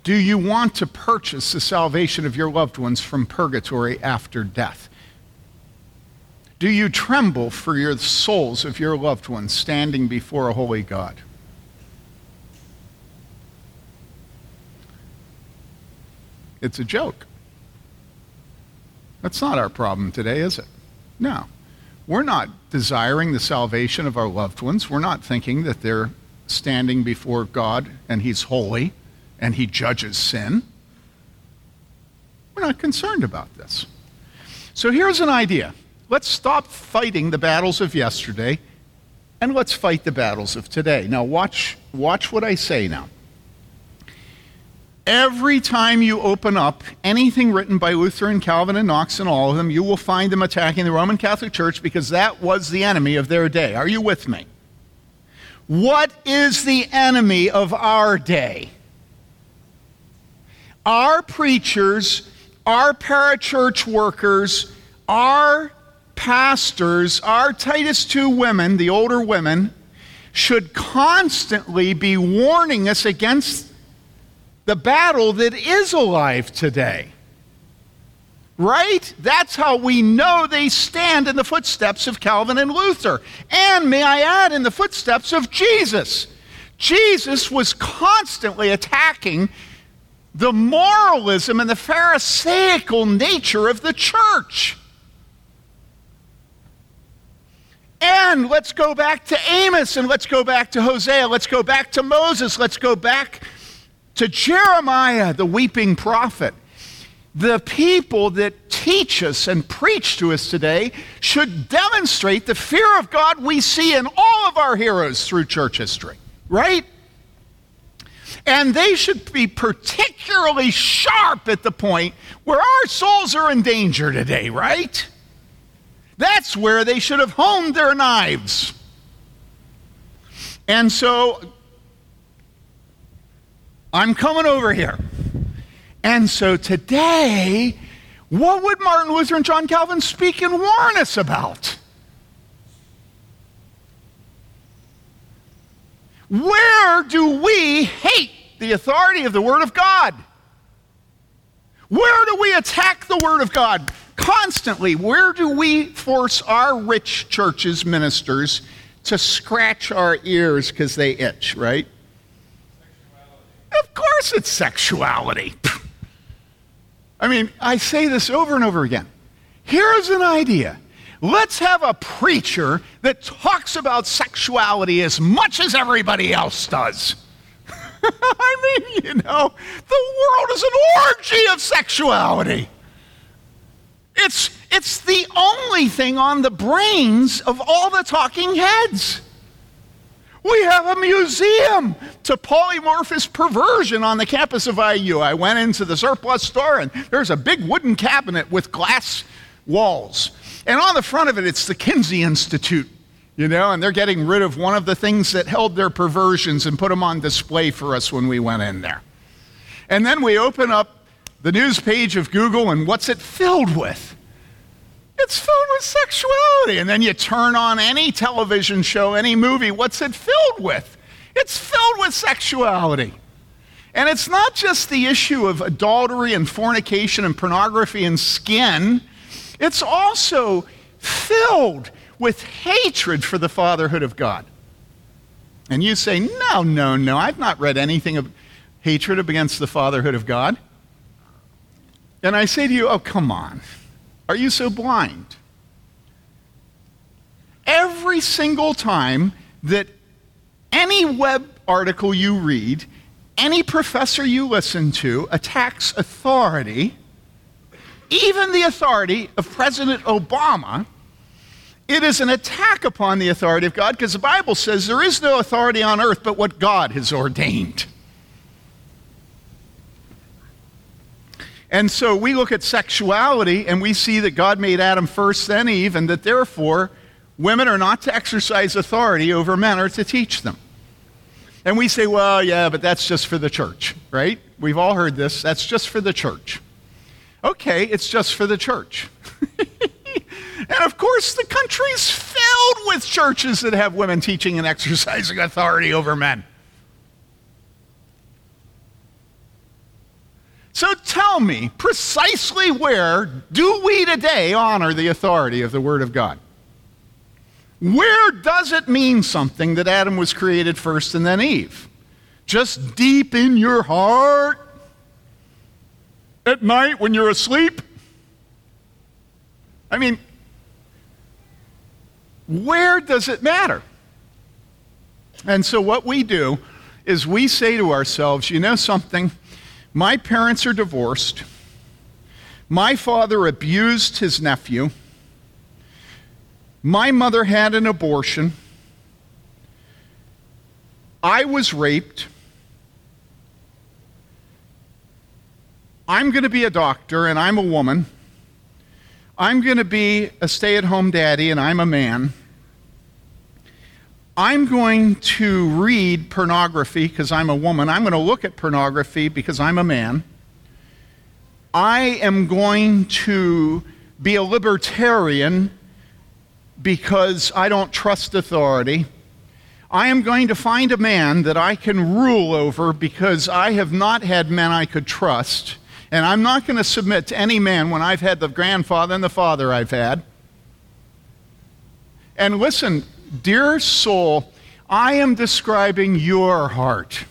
Do you want to purchase the salvation of your loved ones from purgatory after death? Do you tremble for your souls of your loved ones standing before a holy God? It's a joke. That's not our problem today, is it? No. We're not desiring the salvation of our loved ones. We're not thinking that they're standing before God and He's holy and He judges sin. We're not concerned about this. So here's an idea let's stop fighting the battles of yesterday and let's fight the battles of today. Now, watch, watch what I say now. Every time you open up anything written by Luther and Calvin and Knox and all of them, you will find them attacking the Roman Catholic Church because that was the enemy of their day. Are you with me? What is the enemy of our day? Our preachers, our parachurch workers, our pastors, our Titus 2 women, the older women, should constantly be warning us against the battle that is alive today. Right? That's how we know they stand in the footsteps of Calvin and Luther. And may I add, in the footsteps of Jesus. Jesus was constantly attacking the moralism and the Pharisaical nature of the church. And let's go back to Amos and let's go back to Hosea. Let's go back to Moses. Let's go back to Jeremiah, the weeping prophet. The people that teach us and preach to us today should demonstrate the fear of God we see in all of our heroes through church history, right? And they should be particularly sharp at the point where our souls are in danger today, right? That's where they should have honed their knives. And so I'm coming over here. And so today, what would Martin Luther and John Calvin speak and warn us about? Where do we hate the authority of the Word of God? Where do we attack the Word of God? Constantly. Where do we force our rich churches, ministers, to scratch our ears because they itch, right? Of course it's sexuality. I mean, I say this over and over again. Here's an idea. Let's have a preacher that talks about sexuality as much as everybody else does. I mean, you know, the world is an orgy of sexuality. It's, it's the only thing on the brains of all the talking heads. We have a museum to polymorphous perversion on the campus of IU. I went into the surplus store and there's a big wooden cabinet with glass walls. And on the front of it, it's the Kinsey Institute, you know, and they're getting rid of one of the things that held their perversions and put them on display for us when we went in there. And then we open up the news page of Google, and what's it filled with? It's filled with sexuality. And then you turn on any television show, any movie, what's it filled with? It's filled with sexuality. And it's not just the issue of adultery and fornication and pornography and skin, it's also filled with hatred for the fatherhood of God. And you say, No, no, no, I've not read anything of hatred against the fatherhood of God. And I say to you, Oh, come on. Are you so blind? Every single time that any web article you read, any professor you listen to attacks authority, even the authority of President Obama, it is an attack upon the authority of God because the Bible says there is no authority on earth but what God has ordained. And so we look at sexuality and we see that God made Adam first, then Eve, and that therefore women are not to exercise authority over men or to teach them. And we say, well, yeah, but that's just for the church, right? We've all heard this. That's just for the church. Okay, it's just for the church. and of course, the country's filled with churches that have women teaching and exercising authority over men. So tell me, precisely where do we today honor the authority of the Word of God? Where does it mean something that Adam was created first and then Eve? Just deep in your heart? At night when you're asleep? I mean, where does it matter? And so, what we do is we say to ourselves, you know something? My parents are divorced. My father abused his nephew. My mother had an abortion. I was raped. I'm going to be a doctor and I'm a woman. I'm going to be a stay at home daddy and I'm a man. I'm going to read pornography because I'm a woman. I'm going to look at pornography because I'm a man. I am going to be a libertarian because I don't trust authority. I am going to find a man that I can rule over because I have not had men I could trust. And I'm not going to submit to any man when I've had the grandfather and the father I've had. And listen, dear soul, I am describing your heart.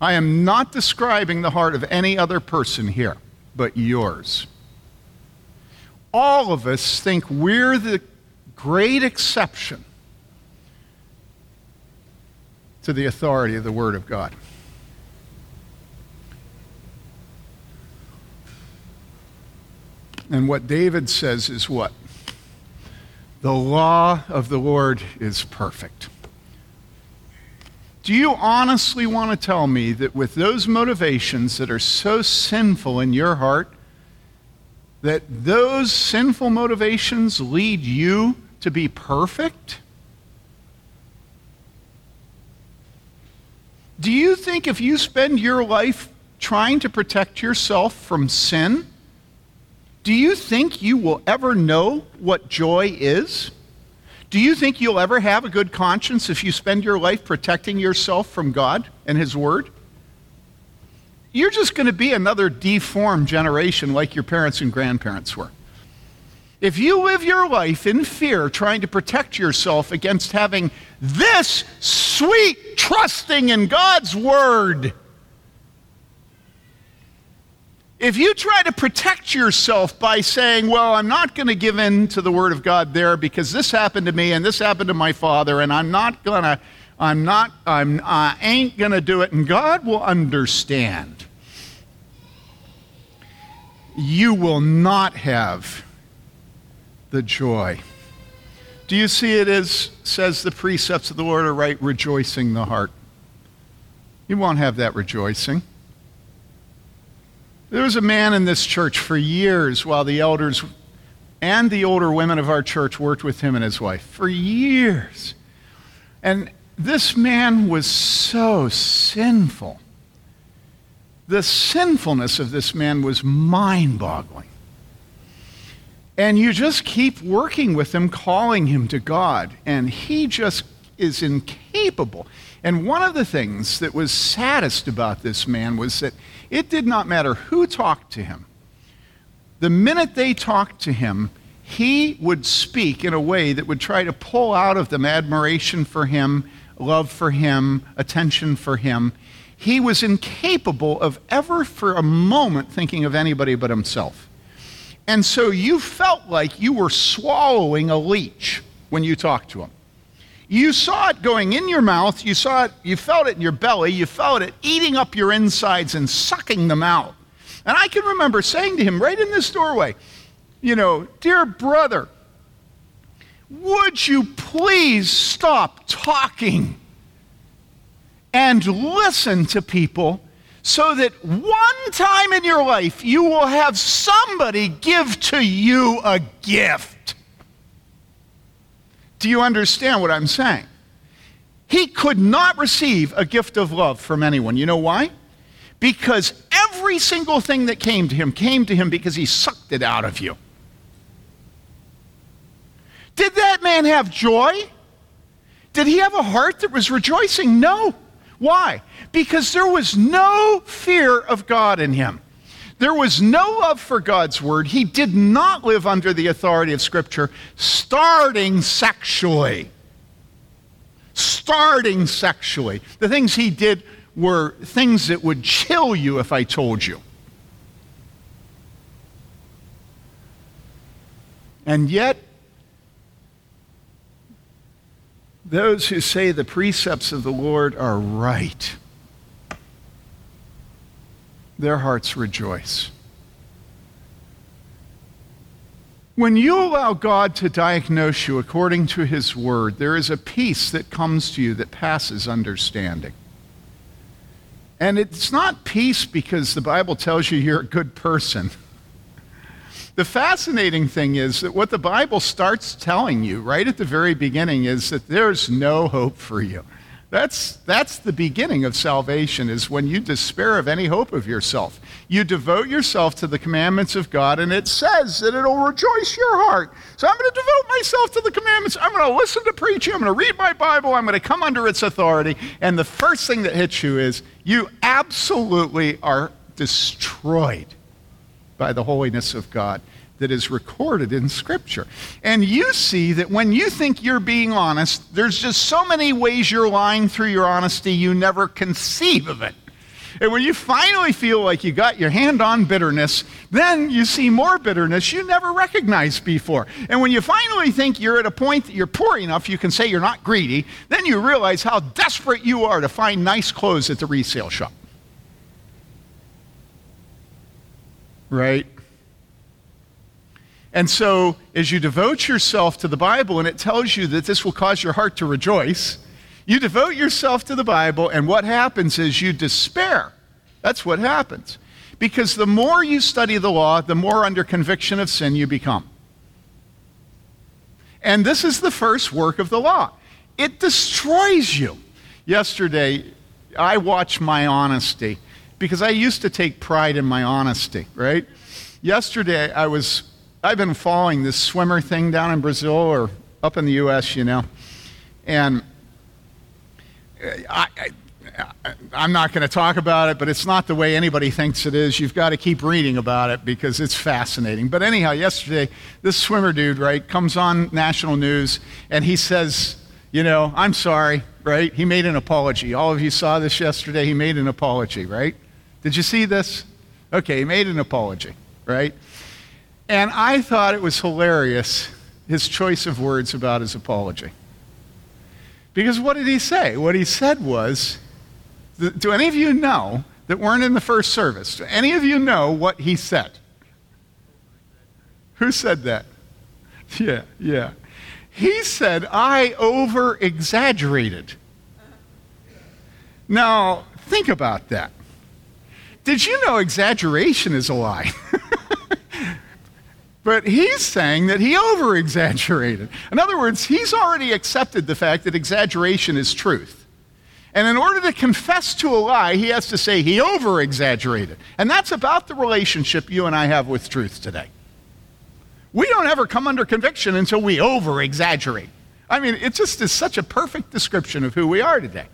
I am not describing the heart of any other person here but yours. All of us think we're the great exception to the authority of the Word of God. And what David says is what? The law of the Lord is perfect. Do you honestly want to tell me that with those motivations that are so sinful in your heart, that those sinful motivations lead you to be perfect? Do you think if you spend your life trying to protect yourself from sin, do you think you will ever know what joy is? Do you think you'll ever have a good conscience if you spend your life protecting yourself from God and His Word? You're just going to be another deformed generation like your parents and grandparents were. If you live your life in fear, trying to protect yourself against having this sweet trusting in God's Word, if you try to protect yourself by saying, Well, I'm not going to give in to the Word of God there because this happened to me and this happened to my father, and I'm not going to, I'm not, I'm, I ain't going to do it, and God will understand, you will not have the joy. Do you see it as, says the precepts of the Lord are right, rejoicing the heart? You won't have that rejoicing. There was a man in this church for years while the elders and the older women of our church worked with him and his wife. For years. And this man was so sinful. The sinfulness of this man was mind boggling. And you just keep working with him, calling him to God, and he just is incapable. And one of the things that was saddest about this man was that it did not matter who talked to him. The minute they talked to him, he would speak in a way that would try to pull out of them admiration for him, love for him, attention for him. He was incapable of ever for a moment thinking of anybody but himself. And so you felt like you were swallowing a leech when you talked to him. You saw it going in your mouth, you saw it, you felt it in your belly, you felt it eating up your insides and sucking them out. And I can remember saying to him right in this doorway, you know, dear brother, would you please stop talking and listen to people so that one time in your life you will have somebody give to you a gift? Do you understand what I'm saying? He could not receive a gift of love from anyone. You know why? Because every single thing that came to him came to him because he sucked it out of you. Did that man have joy? Did he have a heart that was rejoicing? No. Why? Because there was no fear of God in him. There was no love for God's word. He did not live under the authority of Scripture, starting sexually. Starting sexually. The things he did were things that would chill you if I told you. And yet, those who say the precepts of the Lord are right their hearts rejoice. When you allow God to diagnose you according to His Word, there is a peace that comes to you that passes understanding. And it's not peace because the Bible tells you you're a good person. The fascinating thing is that what the Bible starts telling you right at the very beginning is that there's no hope for you. That's, that's the beginning of salvation, is when you despair of any hope of yourself. You devote yourself to the commandments of God, and it says that it'll rejoice your heart. So I'm going to devote myself to the commandments. I'm going to listen to preaching. I'm going to read my Bible. I'm going to come under its authority. And the first thing that hits you is you absolutely are destroyed by the holiness of God that is recorded in Scripture. And you see that when you think you're being honest, there's just so many ways you're lying through your honesty, you never conceive of it. And when you finally feel like you got your hand on bitterness, then you see more bitterness you never recognized before. And when you finally think you're at a point that you're poor enough you can say you're not greedy, then you realize how desperate you are to find nice clothes at the resale shop. Right? And so, as you devote yourself to the Bible, and it tells you that this will cause your heart to rejoice, you devote yourself to the Bible, and what happens is you despair. That's what happens. Because the more you study the law, the more under conviction of sin you become. And this is the first work of the law it destroys you. Yesterday, I watched my honesty because I used to take pride in my honesty, right? Yesterday, I was I've been following this swimmer thing down in Brazil or up in the U.S., you know, and uh, I, am not going to talk about it, but it's not the way anybody thinks it is. You've got to keep reading about it because it's fascinating. But anyhow, yesterday, this swimmer dude, right, comes on national news and he says, you know, I'm sorry, right? He made an apology. All of you saw this yesterday. He made an apology, right? Did you see this? Okay, he made an apology, right? And I thought it was hilarious, his choice of words about his apology. Because what did he say? What he said was, do any of you know that weren't in the first service? Do any of you know what he said? Who said that? Yeah, yeah. He said, I over exaggerated. Now, think about that. Did you know exaggeration is a lie? But he's saying that he over exaggerated. In other words, he's already accepted the fact that exaggeration is truth. And in order to confess to a lie, he has to say he over exaggerated. And that's about the relationship you and I have with truth today. We don't ever come under conviction until we over exaggerate. I mean, it just is such a perfect description of who we are today.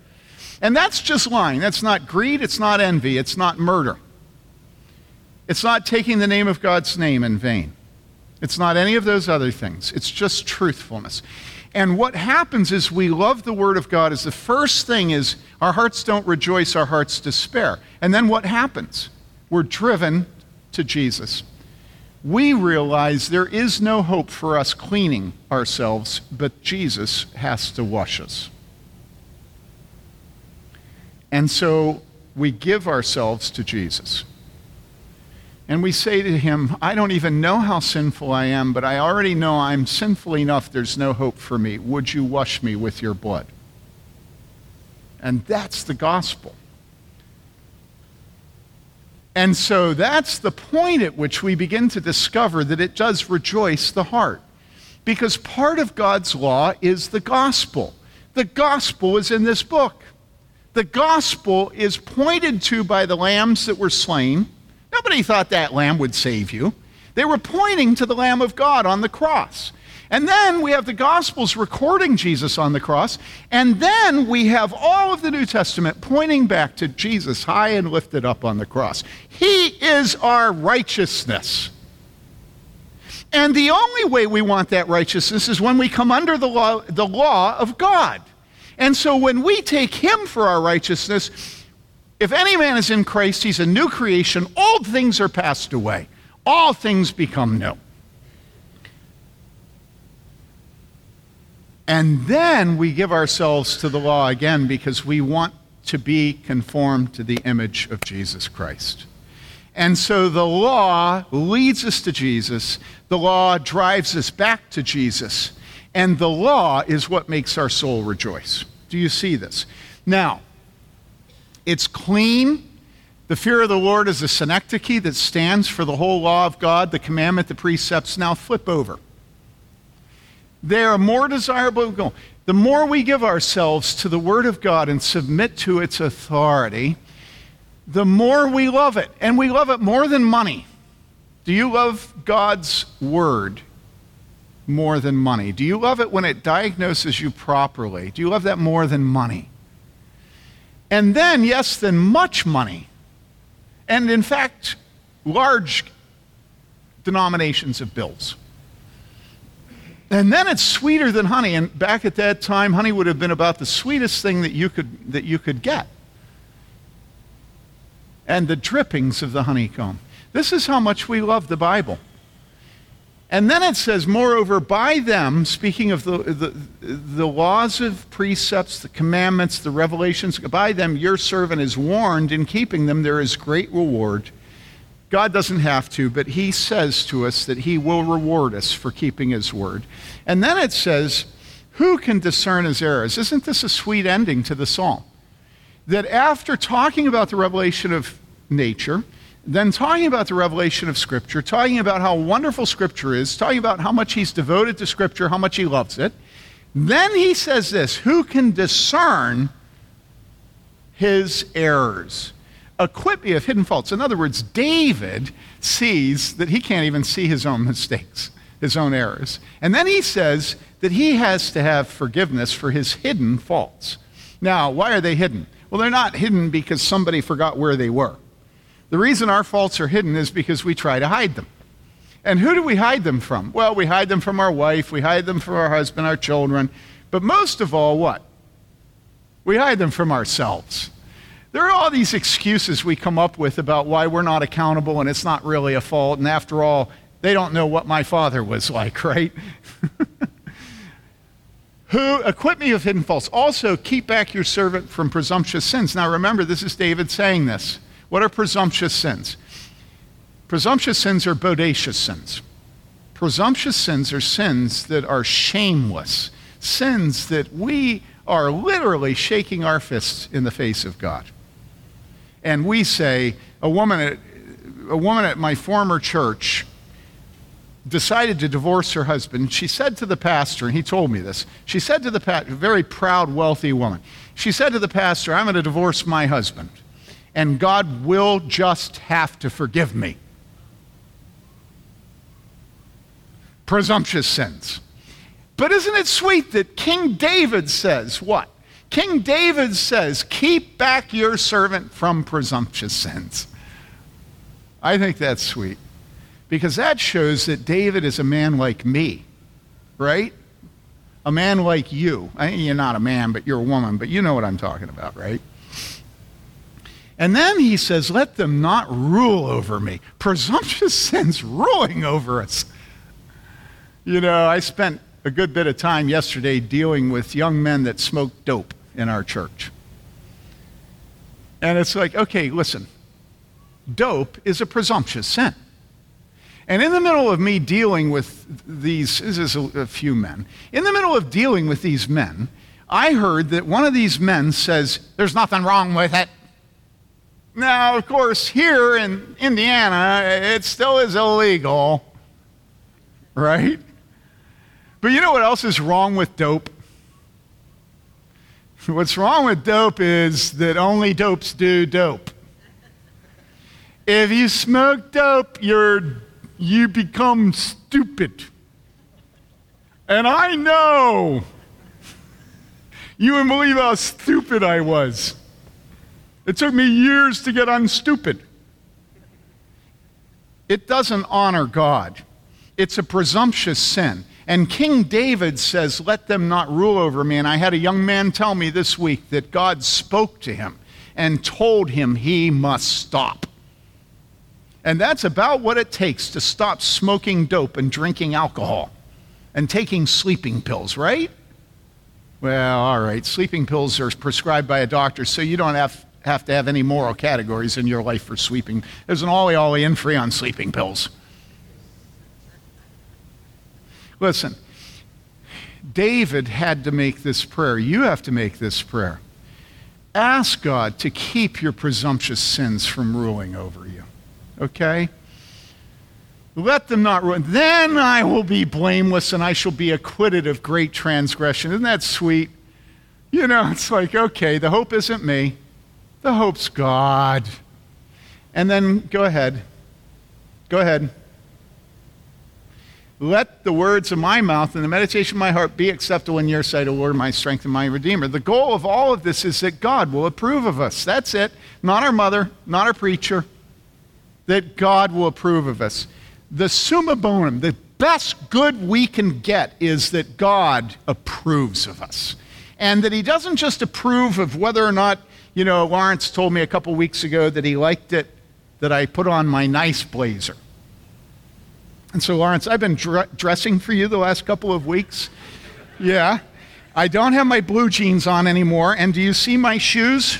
And that's just lying. That's not greed, it's not envy, it's not murder. It's not taking the name of God's name in vain. It's not any of those other things. It's just truthfulness. And what happens is we love the Word of God is the first thing is our hearts don't rejoice, our hearts despair. And then what happens? We're driven to Jesus. We realize there is no hope for us cleaning ourselves, but Jesus has to wash us. And so we give ourselves to Jesus. And we say to him, I don't even know how sinful I am, but I already know I'm sinful enough, there's no hope for me. Would you wash me with your blood? And that's the gospel. And so that's the point at which we begin to discover that it does rejoice the heart. Because part of God's law is the gospel. The gospel is in this book. The gospel is pointed to by the lambs that were slain Nobody thought that lamb would save you. They were pointing to the Lamb of God on the cross. And then we have the Gospels recording Jesus on the cross. And then we have all of the New Testament pointing back to Jesus high and lifted up on the cross. He is our righteousness. And the only way we want that righteousness is when we come under the law, the law of God. And so when we take Him for our righteousness, if any man is in Christ, he's a new creation. Old things are passed away, all things become new. And then we give ourselves to the law again because we want to be conformed to the image of Jesus Christ. And so the law leads us to Jesus, the law drives us back to Jesus, and the law is what makes our soul rejoice. Do you see this? Now, it's clean. The fear of the Lord is a synecdoche that stands for the whole law of God, the commandment, the precepts. Now flip over. They are more desirable. the more we give ourselves to the Word of God and submit to its authority, the more we love it. And we love it more than money. Do you love God's Word more than money? Do you love it when it diagnoses you properly? Do you love that more than money? And then, yes, then much money. And in fact, large denominations of bills. And then it's sweeter than honey. And back at that time, honey would have been about the sweetest thing that you could, that you could get. And the drippings of the honeycomb. This is how much we love the Bible. And then it says, moreover, by them, speaking of the, the, the, laws of precepts, the commandments, the revelations, by them your servant is warned. In keeping them, there is great reward. God doesn't have to, but He says to us that He will reward us for keeping His word. And then it says, Who can discern His errors? Isn't this a sweet ending to the psalm? That after talking about the revelation of nature, then talking about the revelation of Scripture, talking about how wonderful Scripture is, talking about how much He's devoted to Scripture, how much He loves it, then He says this Who can discern His errors? acquit me of hidden faults. In other words, David sees that he can't even see his own mistakes, his own errors. And then he says that he has to have forgiveness for his hidden faults. Now, why are they hidden? Well, they're not hidden because somebody forgot where they were. The reason our faults are hidden is because we try to hide them. And who do we hide them from? Well, we hide them from our wife, we hide them from our husband, our children, but most of all, what? We hide them from ourselves. There are all these excuses we come up with about why we're not accountable and it's not really a fault. And after all, they don't know what my father was like, right? Who acquit me of hidden faults. Also, keep back your servant from presumptuous sins. Now, remember, this is David saying this. What are presumptuous sins? Presumptuous sins are bodacious sins. Presumptuous sins are sins that are shameless, sins that we are literally shaking our fists in the face of God and we say, a woman at, a woman at my former church decided to divorce her husband. She said to the pastor, and he told me this, she said to the pastor, a very proud, wealthy woman, she said to the pastor, I'm going to divorce my husband, and God will just have to forgive me. Presumptuous sins. But isn't it sweet that King David says, what? King David says, Keep back your servant from presumptuous sins. I think that's sweet because that shows that David is a man like me, right? A man like you. I mean, you're not a man, but you're a woman, but you know what I'm talking about, right? And then he says, Let them not rule over me. Presumptuous sins ruling over us. You know, I spent a good bit of time yesterday dealing with young men that smoke dope in our church. And it's like, okay, listen, dope is a presumptuous sin. And in the middle of me dealing with these, this is a, a, few men, in the middle of dealing with these men, I heard that one of these men says, There's nothing wrong with it. Now, of course, here in Indiana, it still is illegal, right? But you know what else is wrong with dope? What's wrong with dope is that only dopes do dope. If you smoke dope, you're, you become stupid. And I know. You wouldn't believe how stupid I was. It took me years to get unstupid. It doesn't honor God, it's a presumptuous sin. And King David says, Let them not rule over me. And I had a young man tell me this week that God spoke to him and told him he must stop. And that's about what it takes to stop smoking dope and drinking alcohol and taking sleeping pills, right? Well, all right. Sleeping pills are prescribed by a doctor, so you don't have, have to have any moral categories in your life for sleeping. There's an ollie ollie in free on sleeping pills. Listen, David had to make this prayer. You have to make this prayer. Ask God to keep your presumptuous sins from ruling over you. Okay? Let them not ruin. Then I will be blameless and I shall be acquitted of great transgression. Isn't that sweet? You know, it's like, okay, the hope isn't me, the hope's God. And then go ahead. Go ahead. Let the words of my mouth and the meditation of my heart be acceptable in your sight, O Lord, my strength and my redeemer. The goal of all of this is that God will approve of us. That's it. Not our mother, not our preacher. That God will approve of us. The summa bonum, the best good we can get is that God approves of us. And that He doesn't just approve of whether or not, you know, Lawrence told me a couple weeks ago that he liked it that I put on my nice blazer. And so, Lawrence, I've been dr- dressing for you the last couple of weeks. Yeah. I don't have my blue jeans on anymore. And do you see my shoes?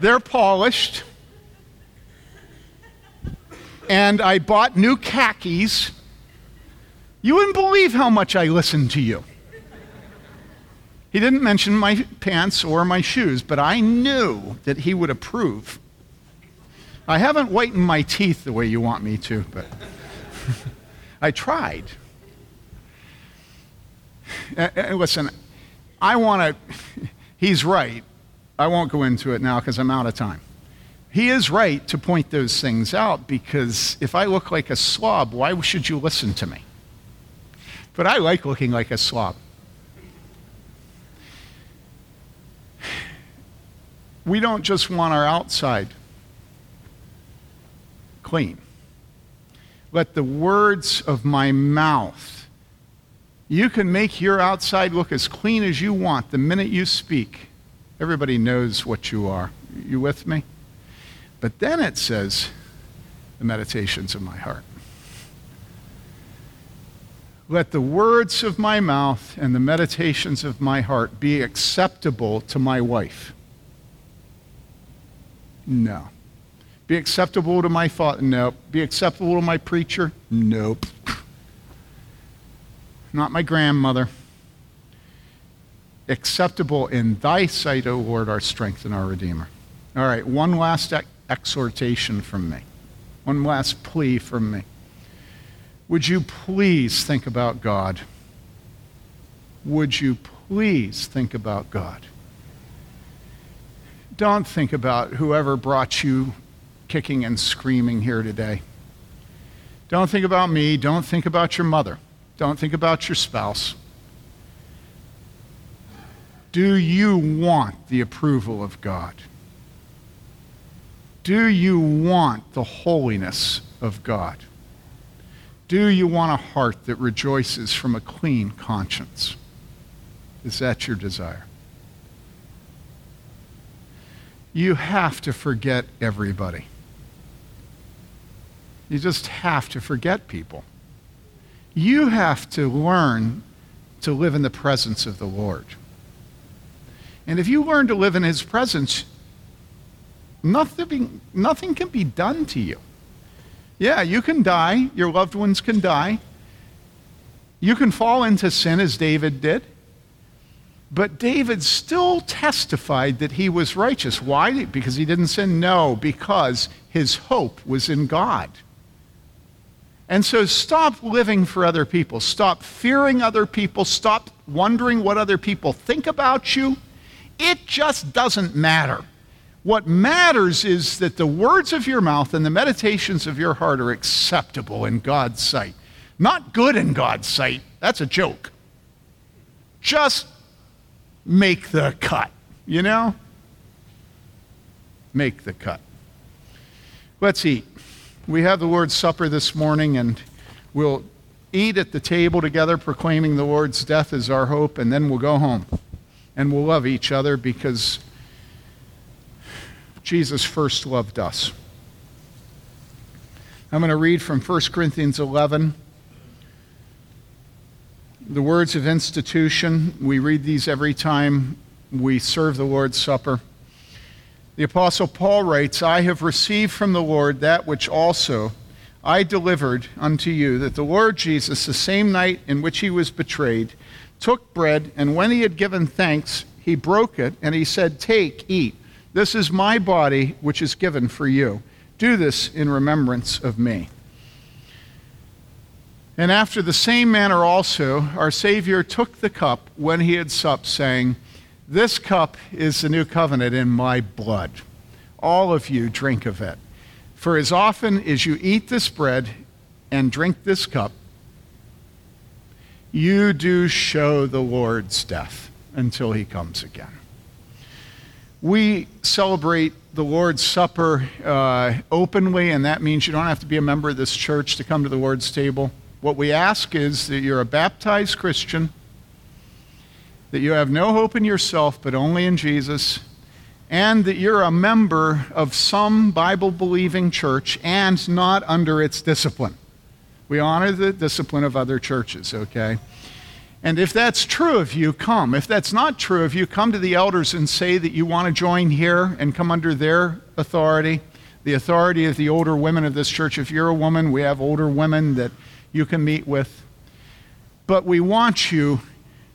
They're polished. And I bought new khakis. You wouldn't believe how much I listened to you. He didn't mention my pants or my shoes, but I knew that he would approve I haven't whitened my teeth the way you want me to, but I tried. And listen, I want to, he's right. I won't go into it now because I'm out of time. He is right to point those things out because if I look like a slob, why should you listen to me? But I like looking like a slob. We don't just want our outside clean. Let the words of my mouth, you can make your outside look as clean as you want the minute you speak. Everybody knows what you are. You with me? But then it says, the meditations of my heart. Let the words of my mouth and the meditations of my heart be acceptable to my wife. No. Be acceptable to my father? Nope. Be acceptable to my preacher? Nope. Not my grandmother. Acceptable in thy sight, O Lord, our strength and our Redeemer. All right, one last ex- exhortation from me. One last plea from me. Would you please think about God? Would you please think about God? Don't think about whoever brought you kicking and screaming here today. Don't think about me. Don't think about your mother. Don't think about your spouse. Do you want the approval of God? Do you want the holiness of God? Do you want a heart that rejoices from a clean conscience? Is that your desire? You have to forget everybody. You just have to forget people. You have to learn to live in the presence of the Lord. And if you learn to live in His presence, nothing, nothing can be done to you. Yeah, you can die, your loved ones can die. You can fall into sin as David did. But David still testified that he was righteous. Why? Because he didn't sin? No, because his hope was in God. And so stop living for other people. Stop fearing other people. Stop wondering what other people think about you. It just doesn't matter. What matters is that the words of your mouth and the meditations of your heart are acceptable in God's sight. Not good in God's sight. That's a joke. Just make the cut, you know? Make the cut. Let's eat. We have the Lord's Supper this morning, and we'll eat at the table together, proclaiming the Lord's death as our hope, and then we'll go home. And we'll love each other because Jesus first loved us. I'm going to read from 1 Corinthians 11. The words of institution, we read these every time we serve the Lord's Supper. The Apostle Paul writes, I have received from the Lord that which also I delivered unto you, that the Lord Jesus, the same night in which he was betrayed, took bread, and when he had given thanks, he broke it, and he said, Take, eat. This is my body, which is given for you. Do this in remembrance of me. And after the same manner also, our Savior took the cup when he had supped, saying, This cup is the new covenant in my blood. All of you drink of it. For as often as you eat this bread and drink this cup, you do show the Lord's death until he comes again. We celebrate the Lord's Supper uh, openly, and that means you don't have to be a member of this church to come to the Lord's table. What we ask is that you're a baptized Christian, that you have no hope in yourself but only in Jesus, and that you're a member of some Bible believing church and not under its discipline. We honor the discipline of other churches, okay? And if that's true of you, come. If that's not true of you, come to the elders and say that you want to join here and come under their authority, the authority of the older women of this church. If you're a woman, we have older women that you can meet with. But we want you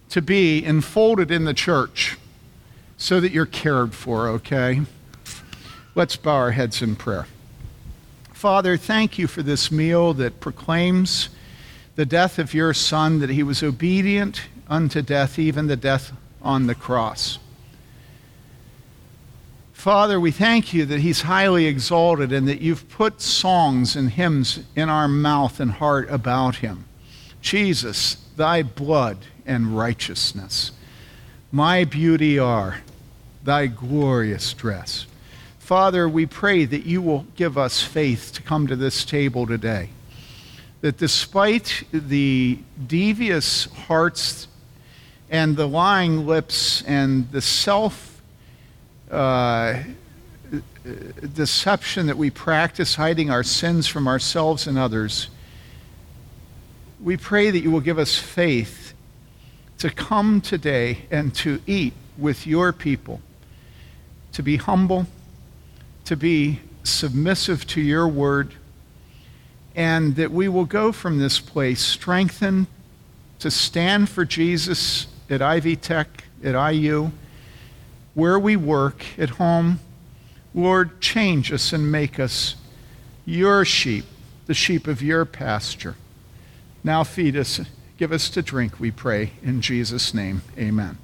to be enfolded in the church so that you're cared for, okay? Let's bow our heads in prayer. Father, thank you for this meal that proclaims the death of your Son, that he was obedient unto death, even the death on the cross. Father, we thank you that he's highly exalted and that you've put songs and hymns in our mouth and heart about him. Jesus, thy blood and righteousness, my beauty are thy glorious dress. Father, we pray that you will give us faith to come to this table today. That despite the devious hearts and the lying lips and the self uh, deception that we practice, hiding our sins from ourselves and others, we pray that you will give us faith to come today and to eat with your people, to be humble, to be submissive to your word, and that we will go from this place strengthened to stand for Jesus at Ivy Tech, at IU where we work, at home. Lord, change us and make us your sheep, the sheep of your pasture. Now feed us, give us to drink, we pray. In Jesus' name, amen.